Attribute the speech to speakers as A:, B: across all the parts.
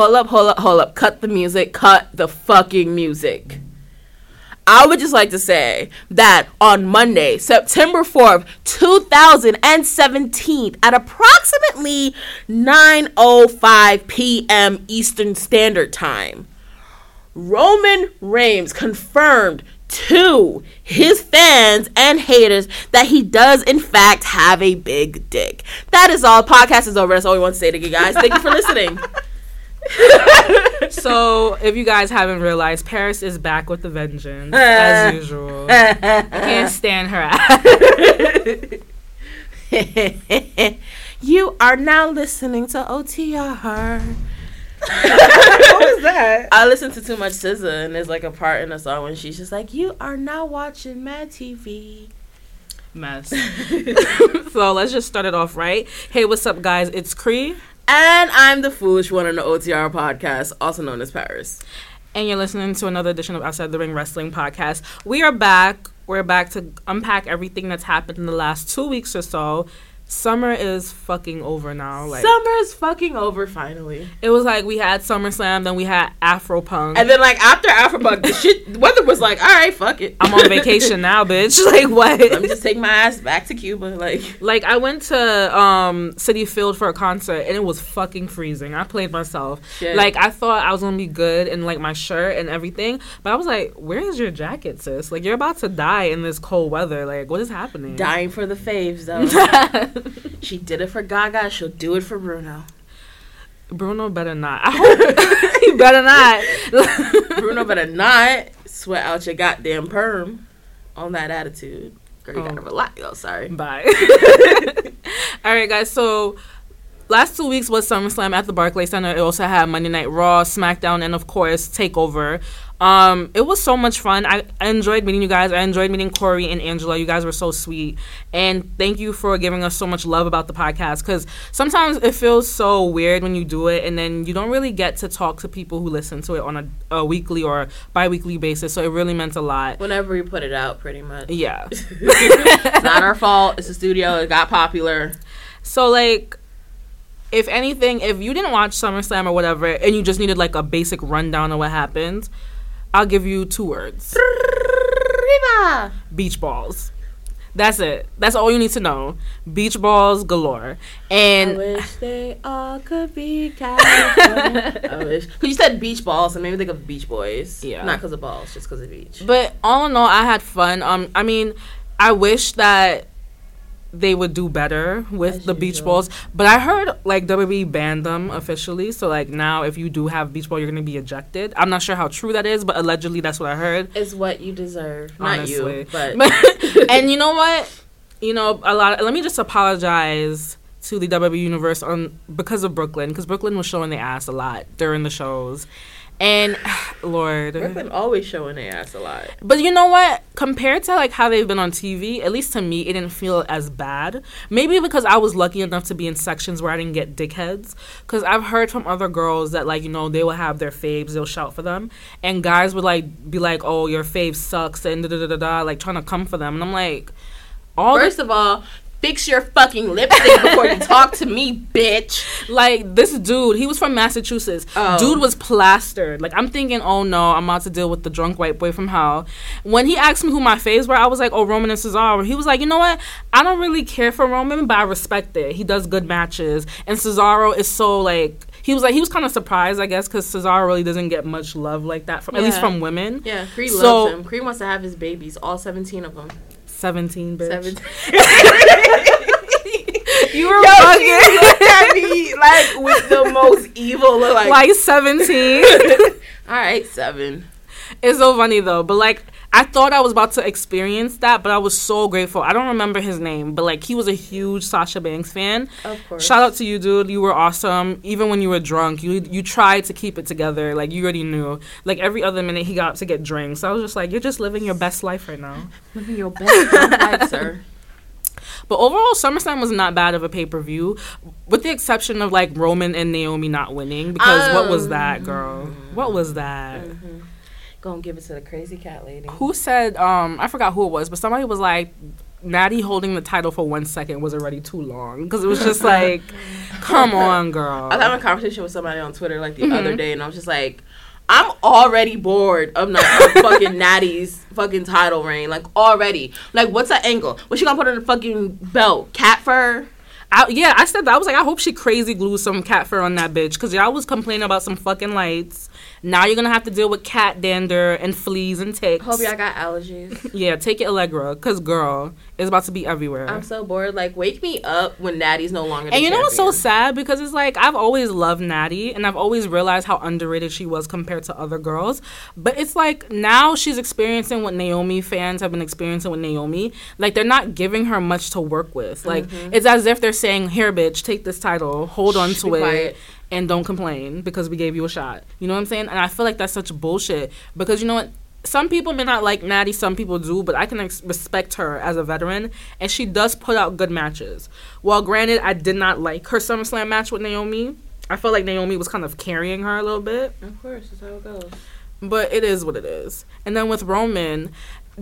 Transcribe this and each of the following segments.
A: hold up, hold up, hold up. Cut the music. Cut the fucking music. I would just like to say that on Monday, September 4th, 2017, at approximately 9:05 p.m. Eastern Standard Time, Roman Reigns confirmed to his fans and haters that he does in fact have a big dick. That is all. Podcast is over. That's all we want to say to you guys. Thank you for listening.
B: so, if you guys haven't realized, Paris is back with the vengeance as usual. I can't stand her
A: ass. you are now listening to OTR.
B: what was that?
A: I listened to too much SZA, and there's like a part in the song when she's just like, "You are now watching Mad TV."
B: Mess. so let's just start it off right. Hey, what's up, guys? It's Cree.
A: And I'm the foolish one on the OTR podcast, also known as Paris.
B: And you're listening to another edition of Outside the Ring Wrestling Podcast. We are back. We're back to unpack everything that's happened in the last two weeks or so summer is fucking over now.
A: Like summer is fucking over finally.
B: It was like we had SummerSlam, then we had Afropunk,
A: and then like after Afropunk, the shit weather was like, all right, fuck it.
B: I'm on vacation now, bitch. Like what?
A: Let me just take my ass back to Cuba. Like,
B: like I went to um Citi Field for a concert and it was fucking freezing. I played myself. Shit. Like I thought I was gonna be good in like my shirt and everything, but I was like, where is your jacket, sis? Like you're about to die in this cold weather. Like what is happening?
A: Dying for the faves though. she did it for Gaga. She'll do it for Bruno.
B: Bruno better not. I hope he better not.
A: Bruno better not sweat out your goddamn perm on that attitude. Girl, you oh. gotta relax. Oh, sorry.
B: Bye. All right, guys. So last two weeks was SummerSlam at the Barclays Center. It also had Monday Night Raw, SmackDown, and of course Takeover. Um, it was so much fun. I, I, enjoyed meeting you guys. I enjoyed meeting Corey and Angela. You guys were so sweet, and thank you for giving us so much love about the podcast. Because sometimes it feels so weird when you do it, and then you don't really get to talk to people who listen to it on a, a weekly or bi-weekly basis. So it really meant a lot.
A: Whenever we put it out, pretty much.
B: Yeah,
A: it's not our fault. It's a studio. It got popular.
B: So like if anything, if you didn't watch SummerSlam or whatever, and you just needed like a basic rundown of what happened, I'll give you two words. Beach balls. That's it. That's all you need to know. Beach balls galore. And
A: I wish they all could be California. I wish. Cause you said beach balls, and so maybe think of Beach Boys. Yeah. Not because of balls, just because of beach.
B: But all in all, I had fun. Um, I mean, I wish that they would do better with As the usual. beach balls. But I heard like WWE banned them officially. So like now if you do have beach ball you're gonna be ejected. I'm not sure how true that is, but allegedly that's what I heard.
A: Is what you deserve. Honestly. Not you.
B: But and you know what? You know, a lot of, let me just apologize to the WWE universe on because of Brooklyn, because Brooklyn was showing the ass a lot during the shows. And Lord,
A: Brooklyn always showing their ass a lot.
B: But you know what? Compared to like how they've been on TV, at least to me, it didn't feel as bad. Maybe because I was lucky enough to be in sections where I didn't get dickheads. Because I've heard from other girls that like you know they will have their faves, they'll shout for them, and guys would like be like, "Oh, your fave sucks," and da da da da, like trying to come for them, and I'm like.
A: All First the- of all, fix your fucking lipstick before you talk to me, bitch.
B: Like this dude, he was from Massachusetts. Oh. Dude was plastered. Like I'm thinking, oh no, I'm about to deal with the drunk white boy from hell. When he asked me who my faves were, I was like, oh Roman and Cesaro. He was like, you know what? I don't really care for Roman, but I respect it. He does good matches, and Cesaro is so like he was like he was kind of surprised, I guess, because Cesaro really doesn't get much love like that from yeah. at least from women.
A: Yeah, Creed so, loves him. Creed wants to have his babies, all seventeen of them.
B: 17, bitch. 17.
A: you were Yo, fucking looked at me like with the most evil look like
B: like 17.
A: All right, 7.
B: It's so funny though, but like I thought I was about to experience that, but I was so grateful. I don't remember his name, but like he was a huge Sasha Banks fan.
A: Of course.
B: Shout out to you, dude. You were awesome. Even when you were drunk, you you tried to keep it together. Like you already knew. Like every other minute he got up to get drinks. So I was just like, you're just living your best life right now.
A: Living your best life, sir.
B: But overall, SummerSlam was not bad of a pay per view, with the exception of like Roman and Naomi not winning. Because um, what was that, girl? What was that?
A: Mm-hmm. Gonna give it to the crazy cat lady.
B: Who said? Um, I forgot who it was, but somebody was like, Natty holding the title for one second was already too long because it was just like, come on, girl.
A: I was having a conversation with somebody on Twitter like the
B: Mhm.
A: other day, and I was just like, I'm already bored of not of fucking Natty's fucking title reign. Like already. Like what's that angle? What she gonna put on the fucking belt? Cat fur?
B: I, yeah, I said that. I was like, I hope she crazy glues some cat fur on that bitch because y'all was complaining about some fucking lights. Now you're gonna have to deal with cat dander and fleas and ticks.
A: Hope y'all got allergies.
B: yeah, take it Allegra because girl, it's about to be everywhere.
A: I'm so bored. Like wake me up when Natty's no longer.
B: And you know what's so sad? Because it's like I've always loved Natty and I've always realized how underrated she was compared to other girls. But it's like now she's experiencing what Naomi fans have been experiencing with Naomi. Like they're not giving her much to work with. Like mm-hmm. it's as if they're saying, Here, bitch, take this title, hold on
A: Shh,
B: to it.
A: quiet.
B: And don't complain because we gave you a shot. You know what I'm saying? And I feel like that's such bullshit. Because you know what? Some people may not like Natty, some people do, but I can ex- respect her as a veteran, and she does put out good matches. Well, granted, I did not like her SummerSlam match with Naomi. I felt like Naomi was kind of carrying her a little bit,
A: Of course, that's how it goes.
B: but it is what it is. And then with Roman,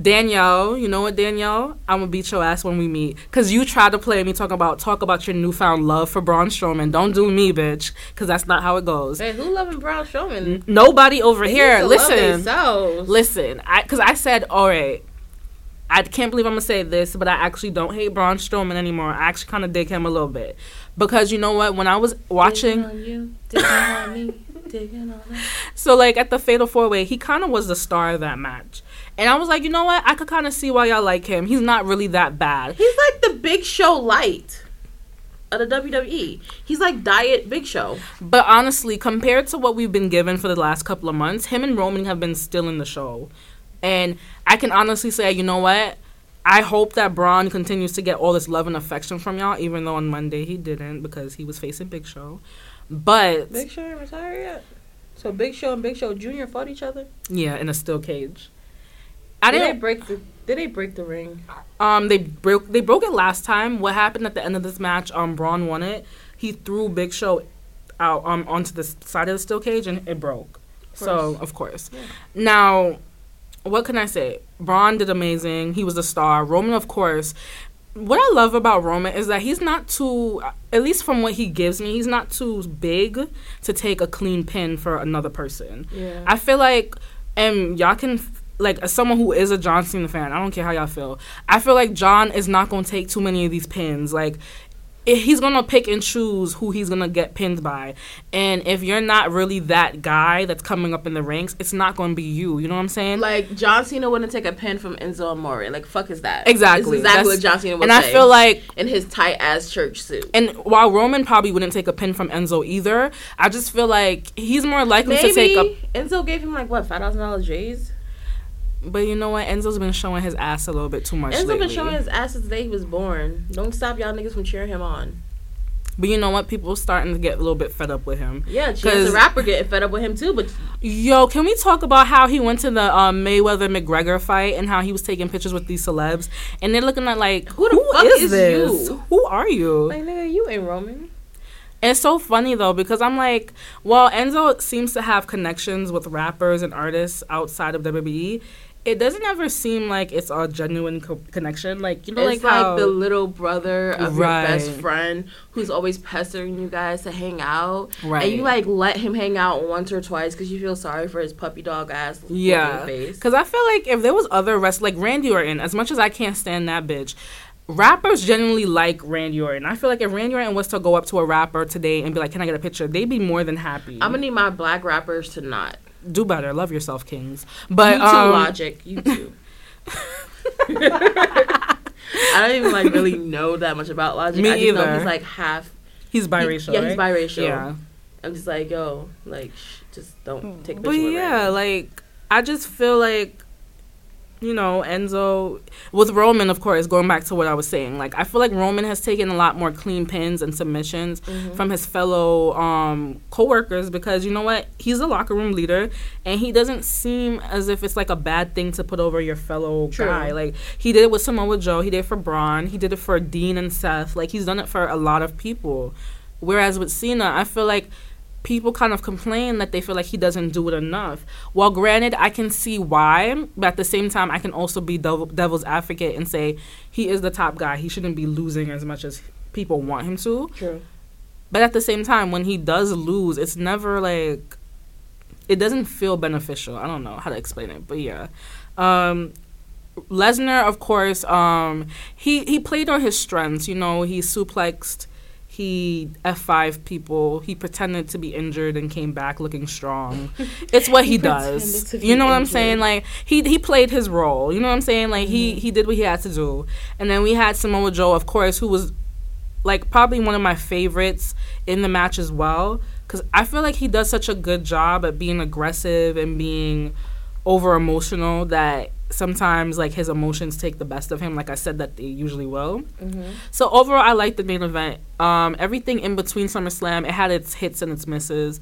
B: Danielle, you know what, Danielle? I'm gonna beat your ass when we meet, cause you tried to play me talk about talk about your newfound love for Braun Strowman. Don't do me, bitch, cause that's not how it goes.
A: Hey, who loving Braun Strowman?
B: Nobody over here. Listen,
A: Listen.
B: Listen, I because I said, all right, I can't believe I'm gonna say this, but I actually don't hate Braun Strowman anymore. I actually kind of dig him a little bit because you know what? When I was watching,
A: on you, digging on me, digging on me.
B: so like at the Fatal Four Way, he kind of was the star of that match, and I was like, you know what? I could kind of see why y'all like him. He's not really that bad.
A: He's like the Big Show light of the WWE. He's like Diet Big Show.
B: But honestly, compared to what we've been given for the last couple of months, him and Roman have been still in the show. And I can honestly say, you know what? I hope that Braun continues to get all this love and affection from y'all, even though on Monday he didn't because he was facing Big Show. But
A: Big Show ain't retired yet. So Big Show and Big Show Junior fought each other.
B: yeah, in a steel cage. I
A: did they
B: didn't.
A: break the? Did they break the ring?
B: Um, they broke. They broke it last time. What happened at the end of this match? Um, Braun won it. He threw Big Show out um onto the side of the steel cage and it broke. So of course.
A: Yeah.
B: Now, what can I say? Braun did amazing. He was a star. Roman, of course. What I love about Roman is that he's not too, at least from what he gives me, he's not too big to take a clean pin for another person.
A: Yeah.
B: I feel like, and y'all can, like, as someone who is a John Cena fan, I don't care how y'all feel. I feel like John is not to take too many of these pins. Like, he's to pick and choose who he's to get pinned by. And if you're not really that guy that's coming up in the ranks, it's not to be you. You know what I'm saying?
A: like John Cena wouldn't take a pin from Enzo Amore. Like fuck is that?
B: Exactly.
A: It's exactly
B: That's-
A: what John Cena would
B: and I feel like
A: in his tight ass church suit.
B: and while Roman probably wouldn't take a pin from Enzo either, I just feel like he's more likely to take
A: Maybe
B: a
A: Enzo gave him like what five thousand dollars J's.
B: But you know what? Enzo's been showing his ass a little bit too much
A: Enzo
B: lately.
A: been showing his ass since the day he was born. Don't stop y'all niggas from cheering him on.
B: but you know what? People starting to get a little bit fed up with him.
A: Yeah, Chance
B: 'Cause-
A: the rapper getting fed up with him too. But
B: Yo, can we talk about how he went to the um, Mayweather McGregor fight and how he was taking pictures with these celebs and they're looking at like
A: Who the fuck is
B: this?
A: you?
B: Who are you?
A: like nigga, you ain't Roman.
B: It's so funny though because I'm like, well, Enzo seems to have connections with rappers and artists outside of WWE. It doesn't ever seem like it's a genuine co- connection. Like you know,
A: it's
B: like,
A: like, the little brother of
B: Right.
A: your best friend who's always pestering you guys to hang out,
B: Right.
A: and you like let him hang out once or twice because you feel sorry for his puppy dog ass
B: yeah.
A: face.
B: Because I feel like if there was other rest like Randy Orton, as much as I can't stand that bitch. Rappers generally like Randy Orton. I feel like if Randy Orton was to go up to a rapper today and be like, "Can I get a picture?" They'd be more than happy.
A: I'm gonna need my black rappers to not.
B: Do better. Love yourself, kings. But
A: you
B: um,
A: Logic. You too. I don't even like really know that much about Logic.
B: Me
A: I just know
B: either.
A: he's like half.
B: he's
A: he-
B: biracial.
A: yeah, he's biracial.
B: Yeah.
A: I'm just like, yo, like, shh, just don't take
B: But yeah,
A: Randy.
B: like I just feel like you know Enzo with Roman, of course. Going back to what I was saying, like I feel like Roman has taken a lot more clean pins and submissions
A: Mm-hmm.
B: from his fellow um, coworkers because you know what, he's a locker room leader, and he doesn't seem as if it's like a bad thing to put over your fellow
A: True.
B: guy. Like he did it with Samoa Joe, he did it for Braun, he did it for Dean and Seth. Like he's done it for a lot of people. Whereas with Cena, I feel like people kind of complain that they feel like he doesn't do it enough. Well, granted, I can see why, but at the same time, I can also be devil, devil's advocate and say he is the top guy. He shouldn't be losing as much as people want him to.
A: True.
B: But at the same time, when he does lose, it's never like it doesn't feel beneficial. I don't know how to explain it, but yeah. Um, Lesnar, of course, um, he he played on his strengths. You know, he suplexed, he F five people. He pretended to be injured and came back looking strong. It's what he,
A: He
B: does.
A: pretended to be
B: You know what I'm saying? Like he he played his role. You know what I'm saying? Like he
A: Mm-hmm.
B: he did what he had to do. And then we had Samoa Joe, of course, who was like probably one of my favorites in the match as well because i feel like he does such a good job at being aggressive and being over emotional that sometimes like his emotions take the best of him like i said that they usually will. So overall i like the main event. Um everything in between summerslam it had its hits and its misses.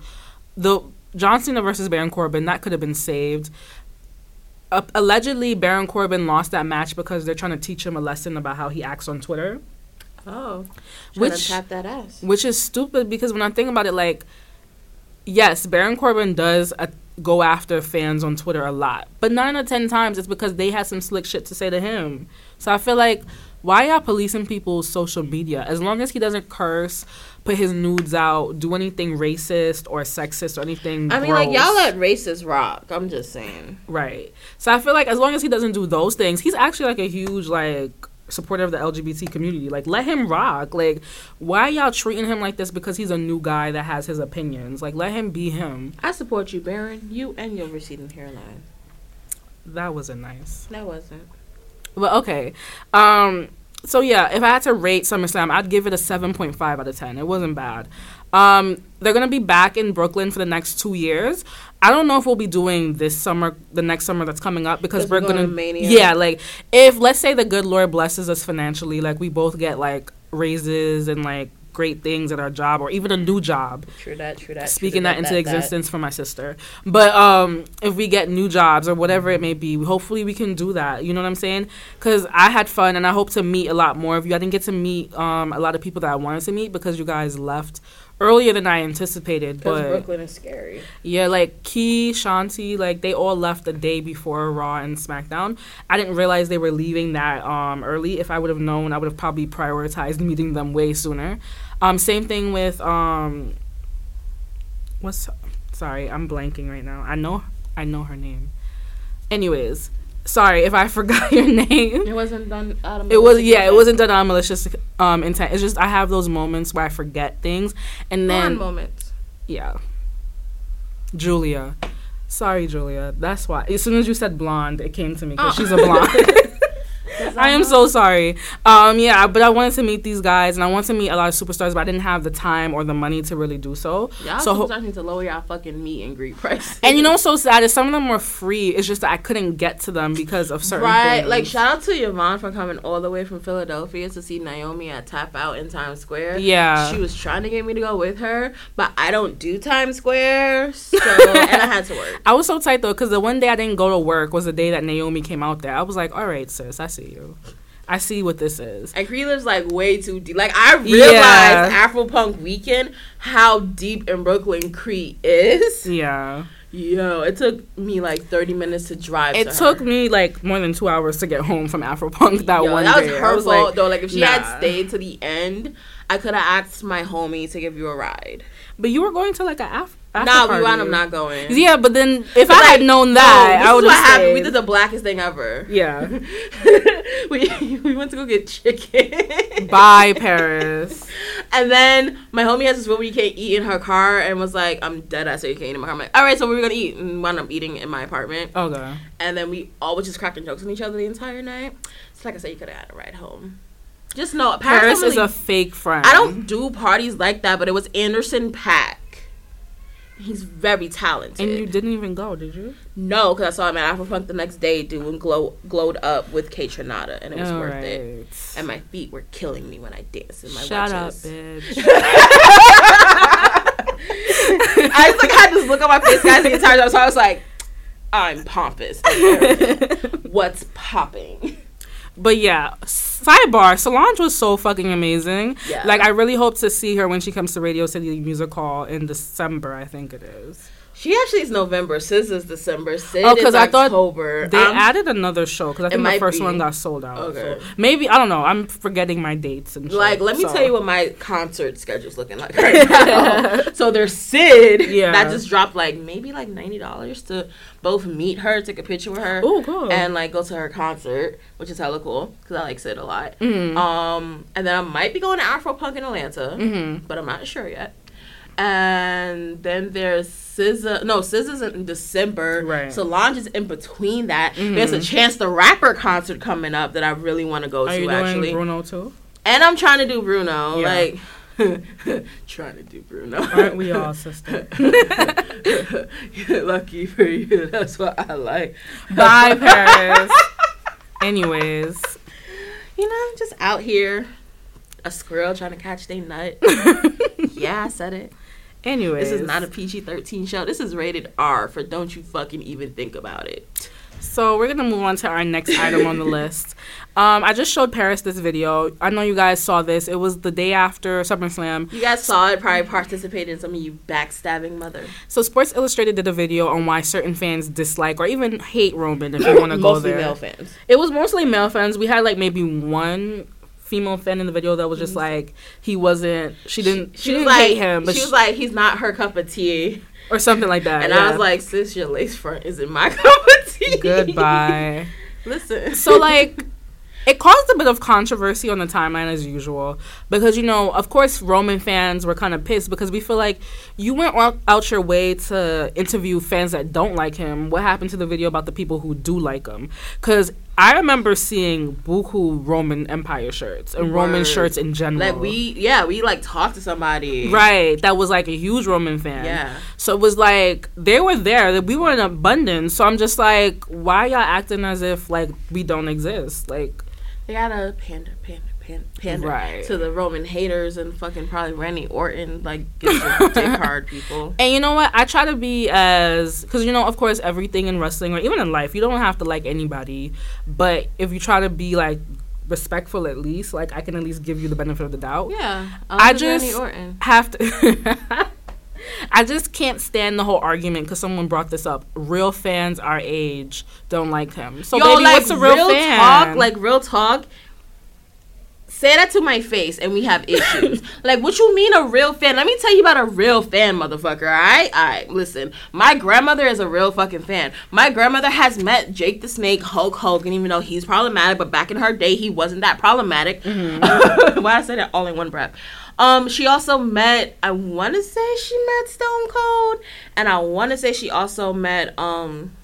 B: The john cena versus baron corbin that could have been saved. Uh, allegedly baron corbin lost that match because they're trying to teach him a lesson about how he acts on twitter.
A: Oh.
B: Which-
A: tap that ass.
B: which is stupid because when I think about it, like, yes, Baron Corbin does uh, go after fans on Twitter a lot, but nine or ten times it's because they had some slick shit to say to him. So I feel like why y'all policing people's social media? As long as he doesn't curse, put his nudes out, do anything racist or sexist or anything.
A: I mean, like y'all let racist rock. I'm just saying.
B: Right. So I feel like as long as he doesn't do those things, he's actually like a huge like supporter of the LGBT community. Like let him rock. Like why y'all treating him like this because he's a new guy that has his opinions? Like let him be him.
A: I support you, Baron. You and your receding hairline.
B: That wasn't nice.
A: That wasn't.
B: But okay. Um so yeah, if I had to rate SummerSlam, I'd give it a 7.5 out of 10. It wasn't bad. Um, they're gonna be back in Brooklyn for the next two years. I don't know if we'll be doing this summer, the next summer that's coming up, because we're
A: we're going
B: gonna,
A: to Mania.
B: yeah, like if let's say the good Lord blesses us financially, like we both get like raises and like great things at our job or even a new job,
A: True that. True that.
B: speaking that, into existence for my sister. But um, if we get new jobs or whatever it may be, hopefully we can do that. You know what I'm saying? Because I had fun and I hope to meet a lot more of you. I didn't get to meet um, a lot of people that I wanted to meet because you guys left earlier than I anticipated.
A: Because
B: But
A: Brooklyn is scary.
B: yeah, like Key, Shanti, like they all left the day before Raw and SmackDown. I didn't realize they were leaving that um, early. If I would have known, I would have probably prioritized meeting them way sooner. Um, same thing with um, what's sorry, I'm blanking right now. I know I know her name. Anyways, sorry if I forgot your name.
A: It wasn't done out of.
B: It was yeah, it wasn't done on malicious um, intent. It's just I have those moments where I forget things, and then
A: Blonde moments.
B: yeah. Julia. Sorry, Julia. That's why. As soon as you said blonde, it came to me because
A: Oh.
B: she's a blonde. I am so sorry. Um, yeah, but I wanted to meet these guys and I wanted to meet a lot of superstars, but I didn't have the time or the money to really do so.
A: Y'all
B: so
A: so
B: ho-
A: need to lower y'all fucking meet and greet prices.
B: and you know what's so sad is some of them were free. It's just that I couldn't get to them because of certain things.
A: Right,
B: things.
A: like shout out to Yvonne for coming all the way from Philadelphia to see Naomi at Tap Out in Times Square.
B: Yeah.
A: she was trying to get me to go with her, but I don't do Times Square, so and I had to work.
B: I was so tight though because the one day I didn't go to work was the day that Naomi came out there. I was like, all right, sis, I see you. I see what this is.
A: And Cree lives like way too deep. Like I realized
B: Yeah.
A: Afro Punk weekend how deep in Brooklyn Cree is.
B: Yeah.
A: Yo, it took me like thirty minutes to drive.
B: It
A: to
B: took me like more than two hours to get home from Afropunk that
A: Yo,
B: one
A: that was
B: day.
A: her
B: was
A: fault
B: like,
A: though. Like if she
B: nah.
A: had stayed to the end, I could have asked my homie to give you a ride.
B: But you were going to like a af- after
A: Nah,
B: party.
A: we wound up not going.
B: Yeah, but then if
A: But,
B: I had
A: like,
B: known
A: no,
B: that,
A: this
B: I would
A: what
B: have
A: happened. We did the blackest thing ever.
B: yeah.
A: we we went to go get chicken.
B: Bye, Paris.
A: And then my homie has this where you can't eat in her car and was like, I'm dead ass, so you can't eat in my car. I'm like, all right, so we're gonna eat. And wound up eating in my apartment.
B: Okay.
A: And then we all was just cracking jokes on each other the entire night. So like I said, you could have had a ride home. Just know, Paris,
B: Paris is
A: really-
B: a fake friend.
A: I don't do parties like that, but it was Anderson Paak. He's very talented.
B: And you didn't even go, did you?
A: no, because I saw him at Afropunk the next day doing glow glowed up with Kaytranada, and it was
B: All
A: worth it. And my feet were killing me when I danced in my
B: Shut up,
A: wedges.
B: bitch.
A: I just like had this look on my face, guys, the entire time. So I was like, I'm pompous. What's popping?
B: But yeah, sidebar, Solange was so fucking amazing.
A: Yeah.
B: Like I really hope to see her when she comes to Radio City Music Hall in December, I think it is.
A: She actually is November. Sis is December. Sid
B: Oh, because I thought
A: October.
B: They
A: I'm-
B: added another show because I think the first
A: be.
B: one got sold out.
A: Okay.
B: So maybe I don't know. I'm forgetting my dates and shit,
A: Like, let me
B: so.
A: tell you what my concert schedule's looking like right now. so there's Syd
B: Yeah.
A: that just dropped like maybe like ninety dollars to both meet her, take a picture with her,
B: Oh, cool.
A: and like go to her concert, which is hella cool because I like Syd a lot.
B: Mhm.
A: Um, and then I might be going to Afro Punk in Atlanta,
B: Mhm.
A: but I'm not sure yet. And then there's SZA. No, SZA's in December.
B: Right.
A: Solange is in between that.
B: Mhm.
A: There's a Chance the Rapper concert coming up that I really want to go
B: Are
A: to actually.
B: Bruno too?
A: And I'm trying to do Bruno.
B: Yeah.
A: Like trying to do Bruno.
B: Aren't we all, sister?
A: Lucky for you. That's what I like.
B: Bye, Paris. Anyways,
A: You know, I'm just out here. A squirrel trying to catch their nut. yeah, I said it.
B: Anyways,
A: This is not a PG 13 show. This is rated R for don't you fucking even think about it.
B: So we're gonna move on to our next item on the list. Um, I just showed Paris this video. I know you guys saw this. It was the day after SummerSlam.
A: You guys saw it, probably participated in some of you backstabbing mother.
B: So Sports Illustrated did a video on why certain fans dislike or even hate Roman. If you want to go
A: Mostly
B: there,
A: male fans.
B: it was mostly male fans. We had like maybe one female fan in the video that was just mm-hmm. like he wasn't. She didn't. She,
A: was
B: didn't
A: like,
B: hate him, but
A: she
B: she
A: was like, he's not her cup of tea.
B: or something like that.
A: And
B: yeah.
A: I was like, sis, your lace front isn't my cup of tea.
B: goodbye.
A: Listen.
B: so like it caused a bit of controversy on the timeline as usual because you know of course roman fans were kind of pissed because we feel like you went out, out your way to interview fans that don't like him what happened to the video about the people who do like him because i remember seeing buku roman empire shirts and roman shirts in general.
A: Like we, yeah, we like talked to somebody.
B: right that was like a huge roman fan.
A: Yeah.
B: so it was like they were there. That we were in abundance. So i'm just like why y'all acting as if like we don't exist? Like
A: They gotta pander, pander, pander, pander
B: Right.
A: to the Roman haters and fucking probably Randy Orton, like, get your dick hard people.
B: And you know what? I try to be as because you know, of course, everything in wrestling or even in life, you don't have to like anybody. But if you try to be like respectful, at least like I can at least give you the benefit of the doubt.
A: Yeah.
B: I
A: unless
B: just- Have to. I just can't stand the whole argument because someone brought this up. Real fans our age don't like him. So
A: Yo,
B: baby,
A: like,
B: what's a real, fan?
A: talk? Like, real talk. Say that to my face and we have issues. like, what you mean a real fan? Let me tell you about a real fan, motherfucker, alright? Alright, listen. My grandmother is a real fucking fan. My grandmother has met Jake the Snake, Hulk Hogan, even though he's problematic, but back in her day, he wasn't that problematic.
B: Mm-hmm.
A: Why I say that all in one breath? Um, she also met, I want to say she met Stone Cold, and I want to say she also met, um,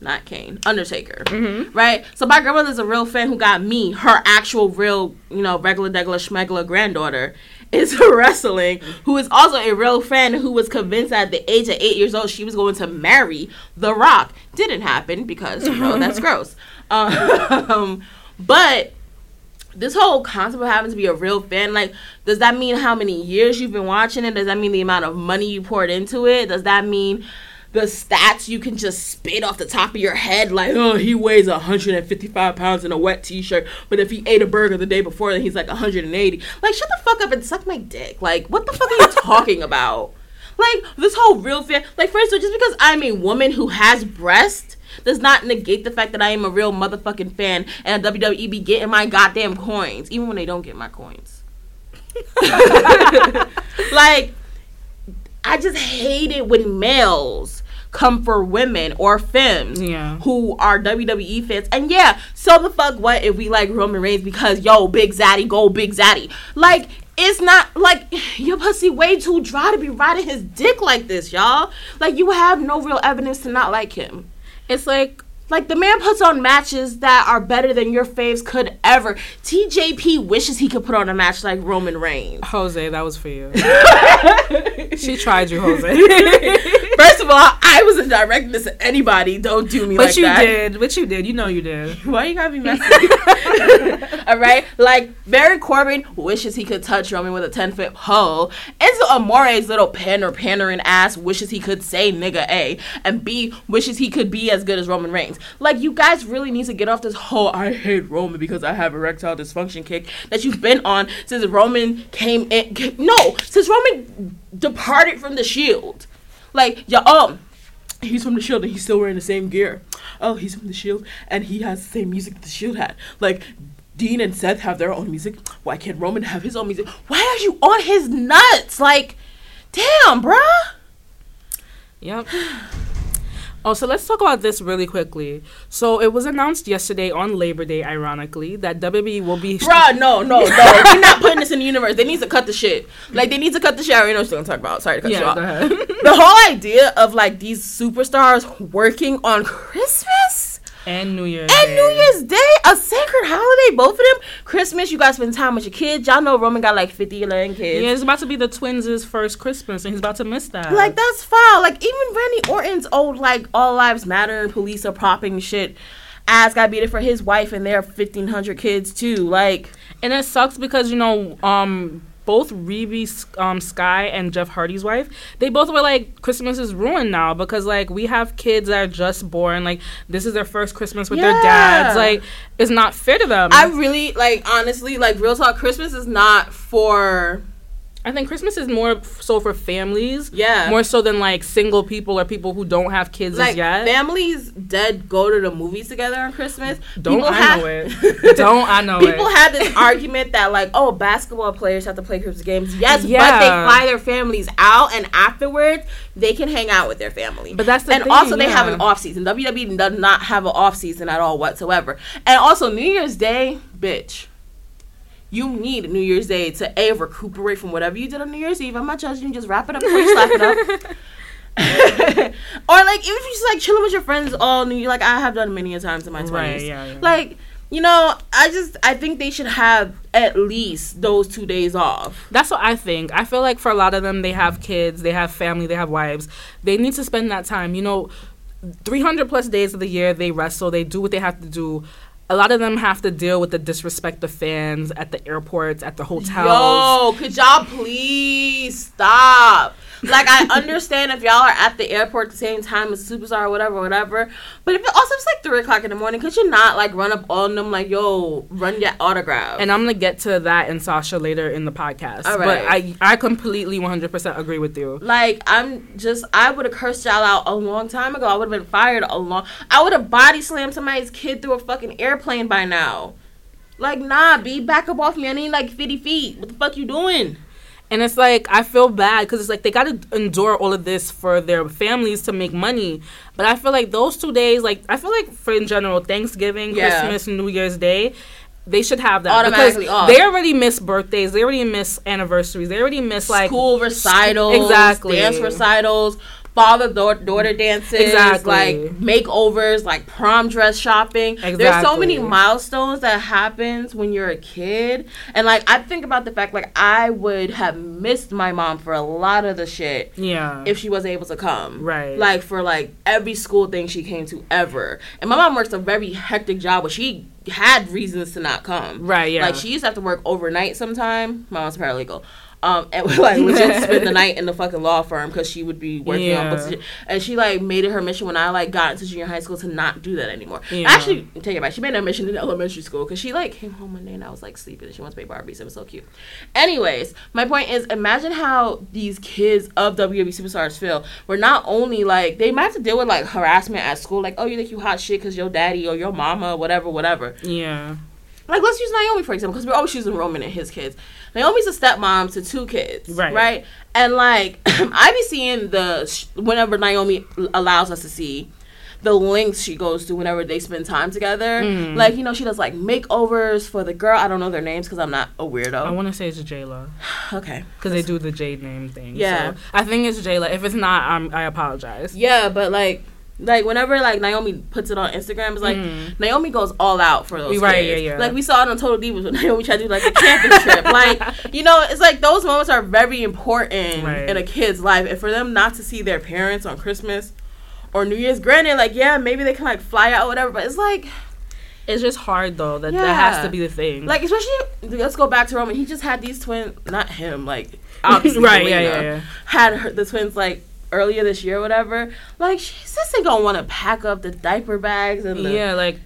A: not Kane, Undertaker.
B: Mm-hmm.
A: Right? So my grandmother's a real fan who got me, her actual real, you know, regular degular schmegler granddaughter is wrestling, who is also a real fan who was convinced at the age of eight years old she was going to marry The Rock. Didn't happen because, you know, that's gross. Um, but this whole concept of having to be a real fan, like, does that mean how many years you've been watching it? Does that mean the amount of money you poured into it? Does that mean the stats you can just spit off the top of your head? Like, oh, he weighs 155 pounds in a wet t shirt, but if he ate a burger the day before, then he's like 180. Like, shut the fuck up and suck my dick. Like, what the fuck are you talking about? Like, this whole real fan, like, first of all, just because I'm a woman who has breasts does not negate the fact that I am a real motherfucking fan and WWE be getting my goddamn coins, even when they don't get my coins. like, I just hate it when males come for women or femmes
B: Yeah.
A: who are WWE fans. And yeah, so the fuck what if we like Roman Reigns because yo, Big Zaddy, go Big Zaddy. Like, it's not like your pussy way too dry to be riding his dick like this, y'all. Like you have no real evidence to not like him.
B: It's like
A: Like the man puts on matches that are better than your faves could ever. TJP wishes he could put on a match like Roman Reigns.
B: Jose, that was for you. she tried you, Jose.
A: First of all, I wasn't directing this at anybody. Don't do me
B: But
A: like
B: you did. But you did. You know you did.
A: Why you gotta be messy? All right, like Baron Corbin wishes he could touch Roman with a ten foot pole. Enzo Amore's little pander pandering ass wishes he could say nigga a, and b wishes he could be as good as Roman Reigns. Like you guys really need to get off this whole I hate Roman because I have erectile dysfunction kick that you've been on since Roman came in. No, since Roman departed from the Shield. Like yeah, um he's from the Shield and he's still wearing the same gear. Oh, he's from the Shield and he has the same music the Shield had. Like Dean and Seth have their own music. Why can't Roman have his own music? Why are you on his nuts? Like, damn, bruh.
B: Yep. Oh, so let's talk about this really quickly. So it was announced yesterday on Labor Day, ironically, that WWE will be.
A: Bruh, no, no, no. We're not putting this in the universe. They need to cut the shit. Like, they need to cut the shit. I already know what you're gonna talk about. Sorry to cut you off. The whole idea of like these superstars working on Christmas
B: and New Year's. Day.
A: And
B: Day.
A: New Year's Day, a sacred holiday, both of them. Christmas, you guys spend time with your kids. Y'all know Roman got like 50 11 kids.
B: Yeah, it's about to be the twins' first Christmas, and he's about to miss that.
A: Like that's foul. Like even Randy Orton's old like all lives matter and police are propping shit. Ass got beat it for his wife and their fifteen hundred kids too. Like
B: and it sucks because you know, um, both Rebe um, Sky and Jeff Hardy's wife, they both were like, Christmas is ruined now because like we have kids that are just born. Like this is their first Christmas with their dads. Like it's not fair to them.
A: I really like honestly like real talk. Christmas is not for
B: I think Christmas is more so for families.
A: Yeah.
B: More so than like single people or people who don't have kids
A: like
B: as yet.
A: families dead go to the movies together on Christmas.
B: don't
A: People
B: I
A: have-
B: know it? don't I know it.
A: People
B: it?
A: have this argument that like, oh, basketball players have to play Christmas games. Yes, but they fly their families out, and afterwards they can hang out with their family.
B: But that's the
A: and
B: thing,
A: also they have an off season. WWE does not have an off season at all whatsoever. And also New Year's Day, bitch. You need New Year's Day to a recuperate from whatever you did on New Year's Eve. I'm not judging you. Just wrap it up before you slap it up. or like even if you just like chilling with your friends all New Year, like I have done many a times in my twenties.
B: Right, yeah, yeah.
A: Like you know, I just I think they should have at least those two days off.
B: That's what I think. I feel like for a lot of them, they have kids, they have family, they have wives. They need to spend that time. You know, 300 plus days of the year, they wrestle, they do what they have to do. A lot of them have to deal with the disrespect of fans at the airports, at the hotels.
A: Yo, could y'all please stop? Like I understand if y'all are at the airport at the same time as superstar or whatever, whatever. But if it also it's like three o'clock in the morning, could you not like run up on them like, yo, run your autograph?
B: And I'm gonna get to that and Sasha later in the podcast.
A: All
B: But. I, I completely 100% agree with you.
A: Like I'm just, I would have cursed y'all out a long time ago. I would have been fired a long. I would have body slammed somebody's kid through a fucking airplane by now. Like nah, be back up off me. I need like fifty feet. What the fuck you doing?
B: And it's like I feel bad because it's like they got to endure all of this for their families to make money. But I feel like those two days, like I feel like for in general, Thanksgiving,
A: Yeah.
B: Christmas, New Year's Day, they should have that
A: Automatically
B: because
A: off.
B: they already miss birthdays, they already miss anniversaries, they already miss like
A: school recitals,
B: exactly.
A: dance recitals, father daughter, daughter dances,
B: Exactly.
A: like makeovers, like prom dress shopping. There's so many milestones that happens when you're a kid, and like I think about the fact like I would have missed my mom for a lot of the shit
B: Yeah.
A: if she wasn't able to come.
B: Right.
A: Like for like every school thing she came to ever. And my mom works a very hectic job where she had reasons to not come.
B: Right, yeah.
A: Like she used to have to work overnight sometime. My mom's paralegal. Um, and like legit spend the night in the fucking law firm because she would be working on
B: Yeah.
A: books. and. And she like made it her mission when I like got into junior high school to not do that anymore.
B: Yeah.
A: Actually, take it back. She made a mission in elementary school because she like came home one day and I was like sleeping and she wants to play Barbies. It was so cute. Anyways, my point is, imagine how these kids of WWE superstars feel. Where not only like they might have to deal with like harassment at school, like oh you think you hot shit because your daddy or your mama, whatever, whatever.
B: yeah.
A: Like let's use Naomi for example, because we're always using Roman and his kids. Naomi's a stepmom to two kids,
B: Right.
A: Right, and like I be seeing the sh- whenever Naomi allows us to see the lengths she goes to whenever they spend time together.
B: Mm.
A: Like you know she does like makeovers for the girl. I don't know their names because I'm not a weirdo.
B: I want to say it's Jayla
A: okay,
B: because they do the Jade name thing.
A: Yeah.
B: So I think it's Jayla. If it's not, I'm, I apologize.
A: yeah, but like Like whenever like Naomi puts it on Instagram, it's like mm. Naomi goes all out for those.
B: Right,
A: kids.
B: yeah, yeah.
A: Like we saw it on Total Divas when Naomi tried to do like a camping trip. Like you know, it's like those moments are very important
B: Right.
A: in a kid's life, and for them not to see their parents on Christmas or New Year's, granted, like yeah, maybe they can like fly out or whatever, but it's like
B: It's just hard though. That
A: Yeah.
B: that has to be the thing.
A: like especially let's go back to Roman. He just had these twins, not him, like obviously
B: right, yeah, yeah, yeah.
A: had her, the twins like earlier this year, or whatever. Like she's just ain't gonna want to pack up the diaper bags and the
B: Yeah, like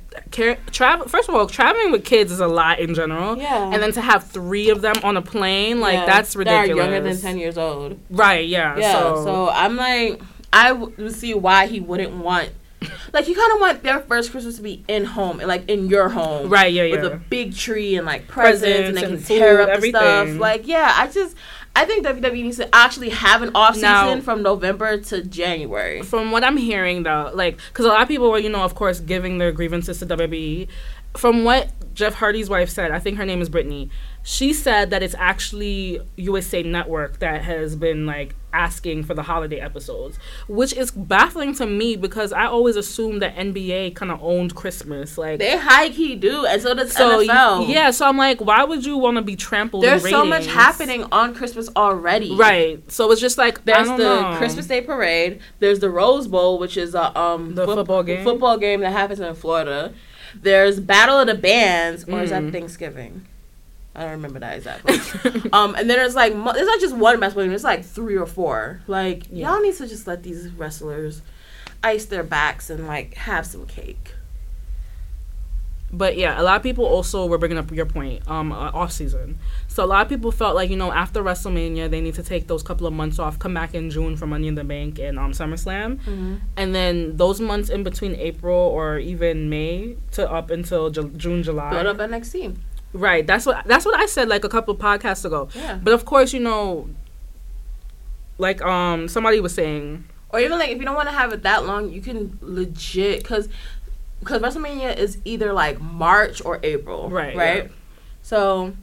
B: travel. First of all, traveling with kids is a lot in general.
A: Yeah.
B: and then to have three of them on a plane, like
A: Yeah,
B: that's
A: that
B: ridiculous.
A: are younger than ten years old.
B: Right? Yeah.
A: Yeah,
B: So,
A: so, I'm like, I w- see why he wouldn't want. Like you kind of want their first Christmas to be in home, like in your home,
B: Right, yeah, yeah.
A: with a big tree and like presents, and they can
B: and
A: tear
B: food,
A: up the stuff. Like, yeah, I just, I think WWE needs to actually have an off
B: Now-
A: season from November to January.
B: from what I'm hearing though, like, because a lot of people were, you know, of course, giving their grievances to WWE. From what Jeff Hardy's wife said, I think her name is Brittany. She said that it's actually USA Network that has been like asking for the holiday episodes, which is baffling to me because I always assumed that NBA kind of owned Christmas. Like,
A: They high key do, and so does
B: so
A: NFL.
B: yeah, so I'm like, why would you want to be trampled? in
A: there's so much happening on Christmas already.
B: Right. So it's just like
A: There's the
B: know.
A: Christmas Day parade. There's the Rose Bowl, which is a um
B: The football game?
A: Football game that happens in Florida. There's Battle of the Bands, or is that
B: Mhm.
A: Thanksgiving? I don't remember that exactly. um, and then there's like mo- there's not just one basketball game. There's like three or four. Like
B: Yeah.
A: y'all need to just let these wrestlers ice their backs and like have some cake.
B: But yeah, a lot of people also were bringing up your point, um, uh, off season. So a lot of people felt like you know after WrestleMania they need to take those couple of months off, come back in June for Money in the Bank and um SummerSlam, and then those months in between April or even May to up until Ju- June, July.
A: Build up NXT.
B: Right. That's what that's what I said like a couple of podcasts ago.
A: Yeah.
B: But of course, you know, like um somebody was saying,
A: Or even like if you don't want to have it that long, you can legit because because WrestleMania is either like March or April,
B: Right,
A: Right.
B: yeah.
A: So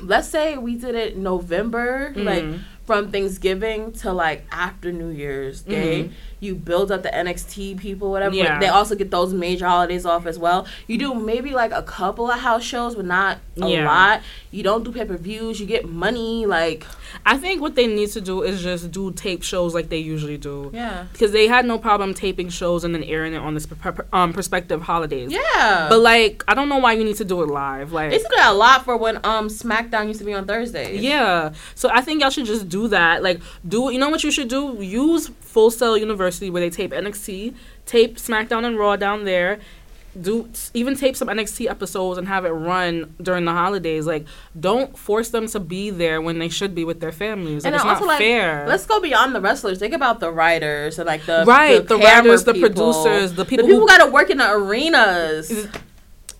A: let's say we did it November, like
B: Mhm.
A: from Thanksgiving to like after New Year's Day.
B: Mhm.
A: You build up the NXT people, whatever.
B: Yeah.
A: They also get those major holidays off as well. You do maybe like a couple of house shows, but not a
B: Yeah.
A: lot. You don't do pay per views. You get money, like
B: I think what they need to do is just do tape shows like they usually do.
A: yeah,
B: because they had no problem taping shows and then airing it on this um, perspective holidays.
A: yeah.
B: But like, I don't know why you need to do it live. Like,
A: They used to do that a lot for when um SmackDown used to be on Thursdays.
B: yeah. So I think y'all should just do that. Like, do you know what you should do? Use Full Sail University where they tape NXT, tape SmackDown and Raw down there. Do even tape some NXT episodes and have it run during the holidays. Like, don't force them to be there when they should be with their families. Like,
A: And
B: it's
A: also,
B: not
A: like,
B: fair.
A: let's go beyond the wrestlers. Think about the writers and like the
B: Right, the
A: camera
B: writers, the producers, the people
A: the people
B: who-
A: got to work in the arenas.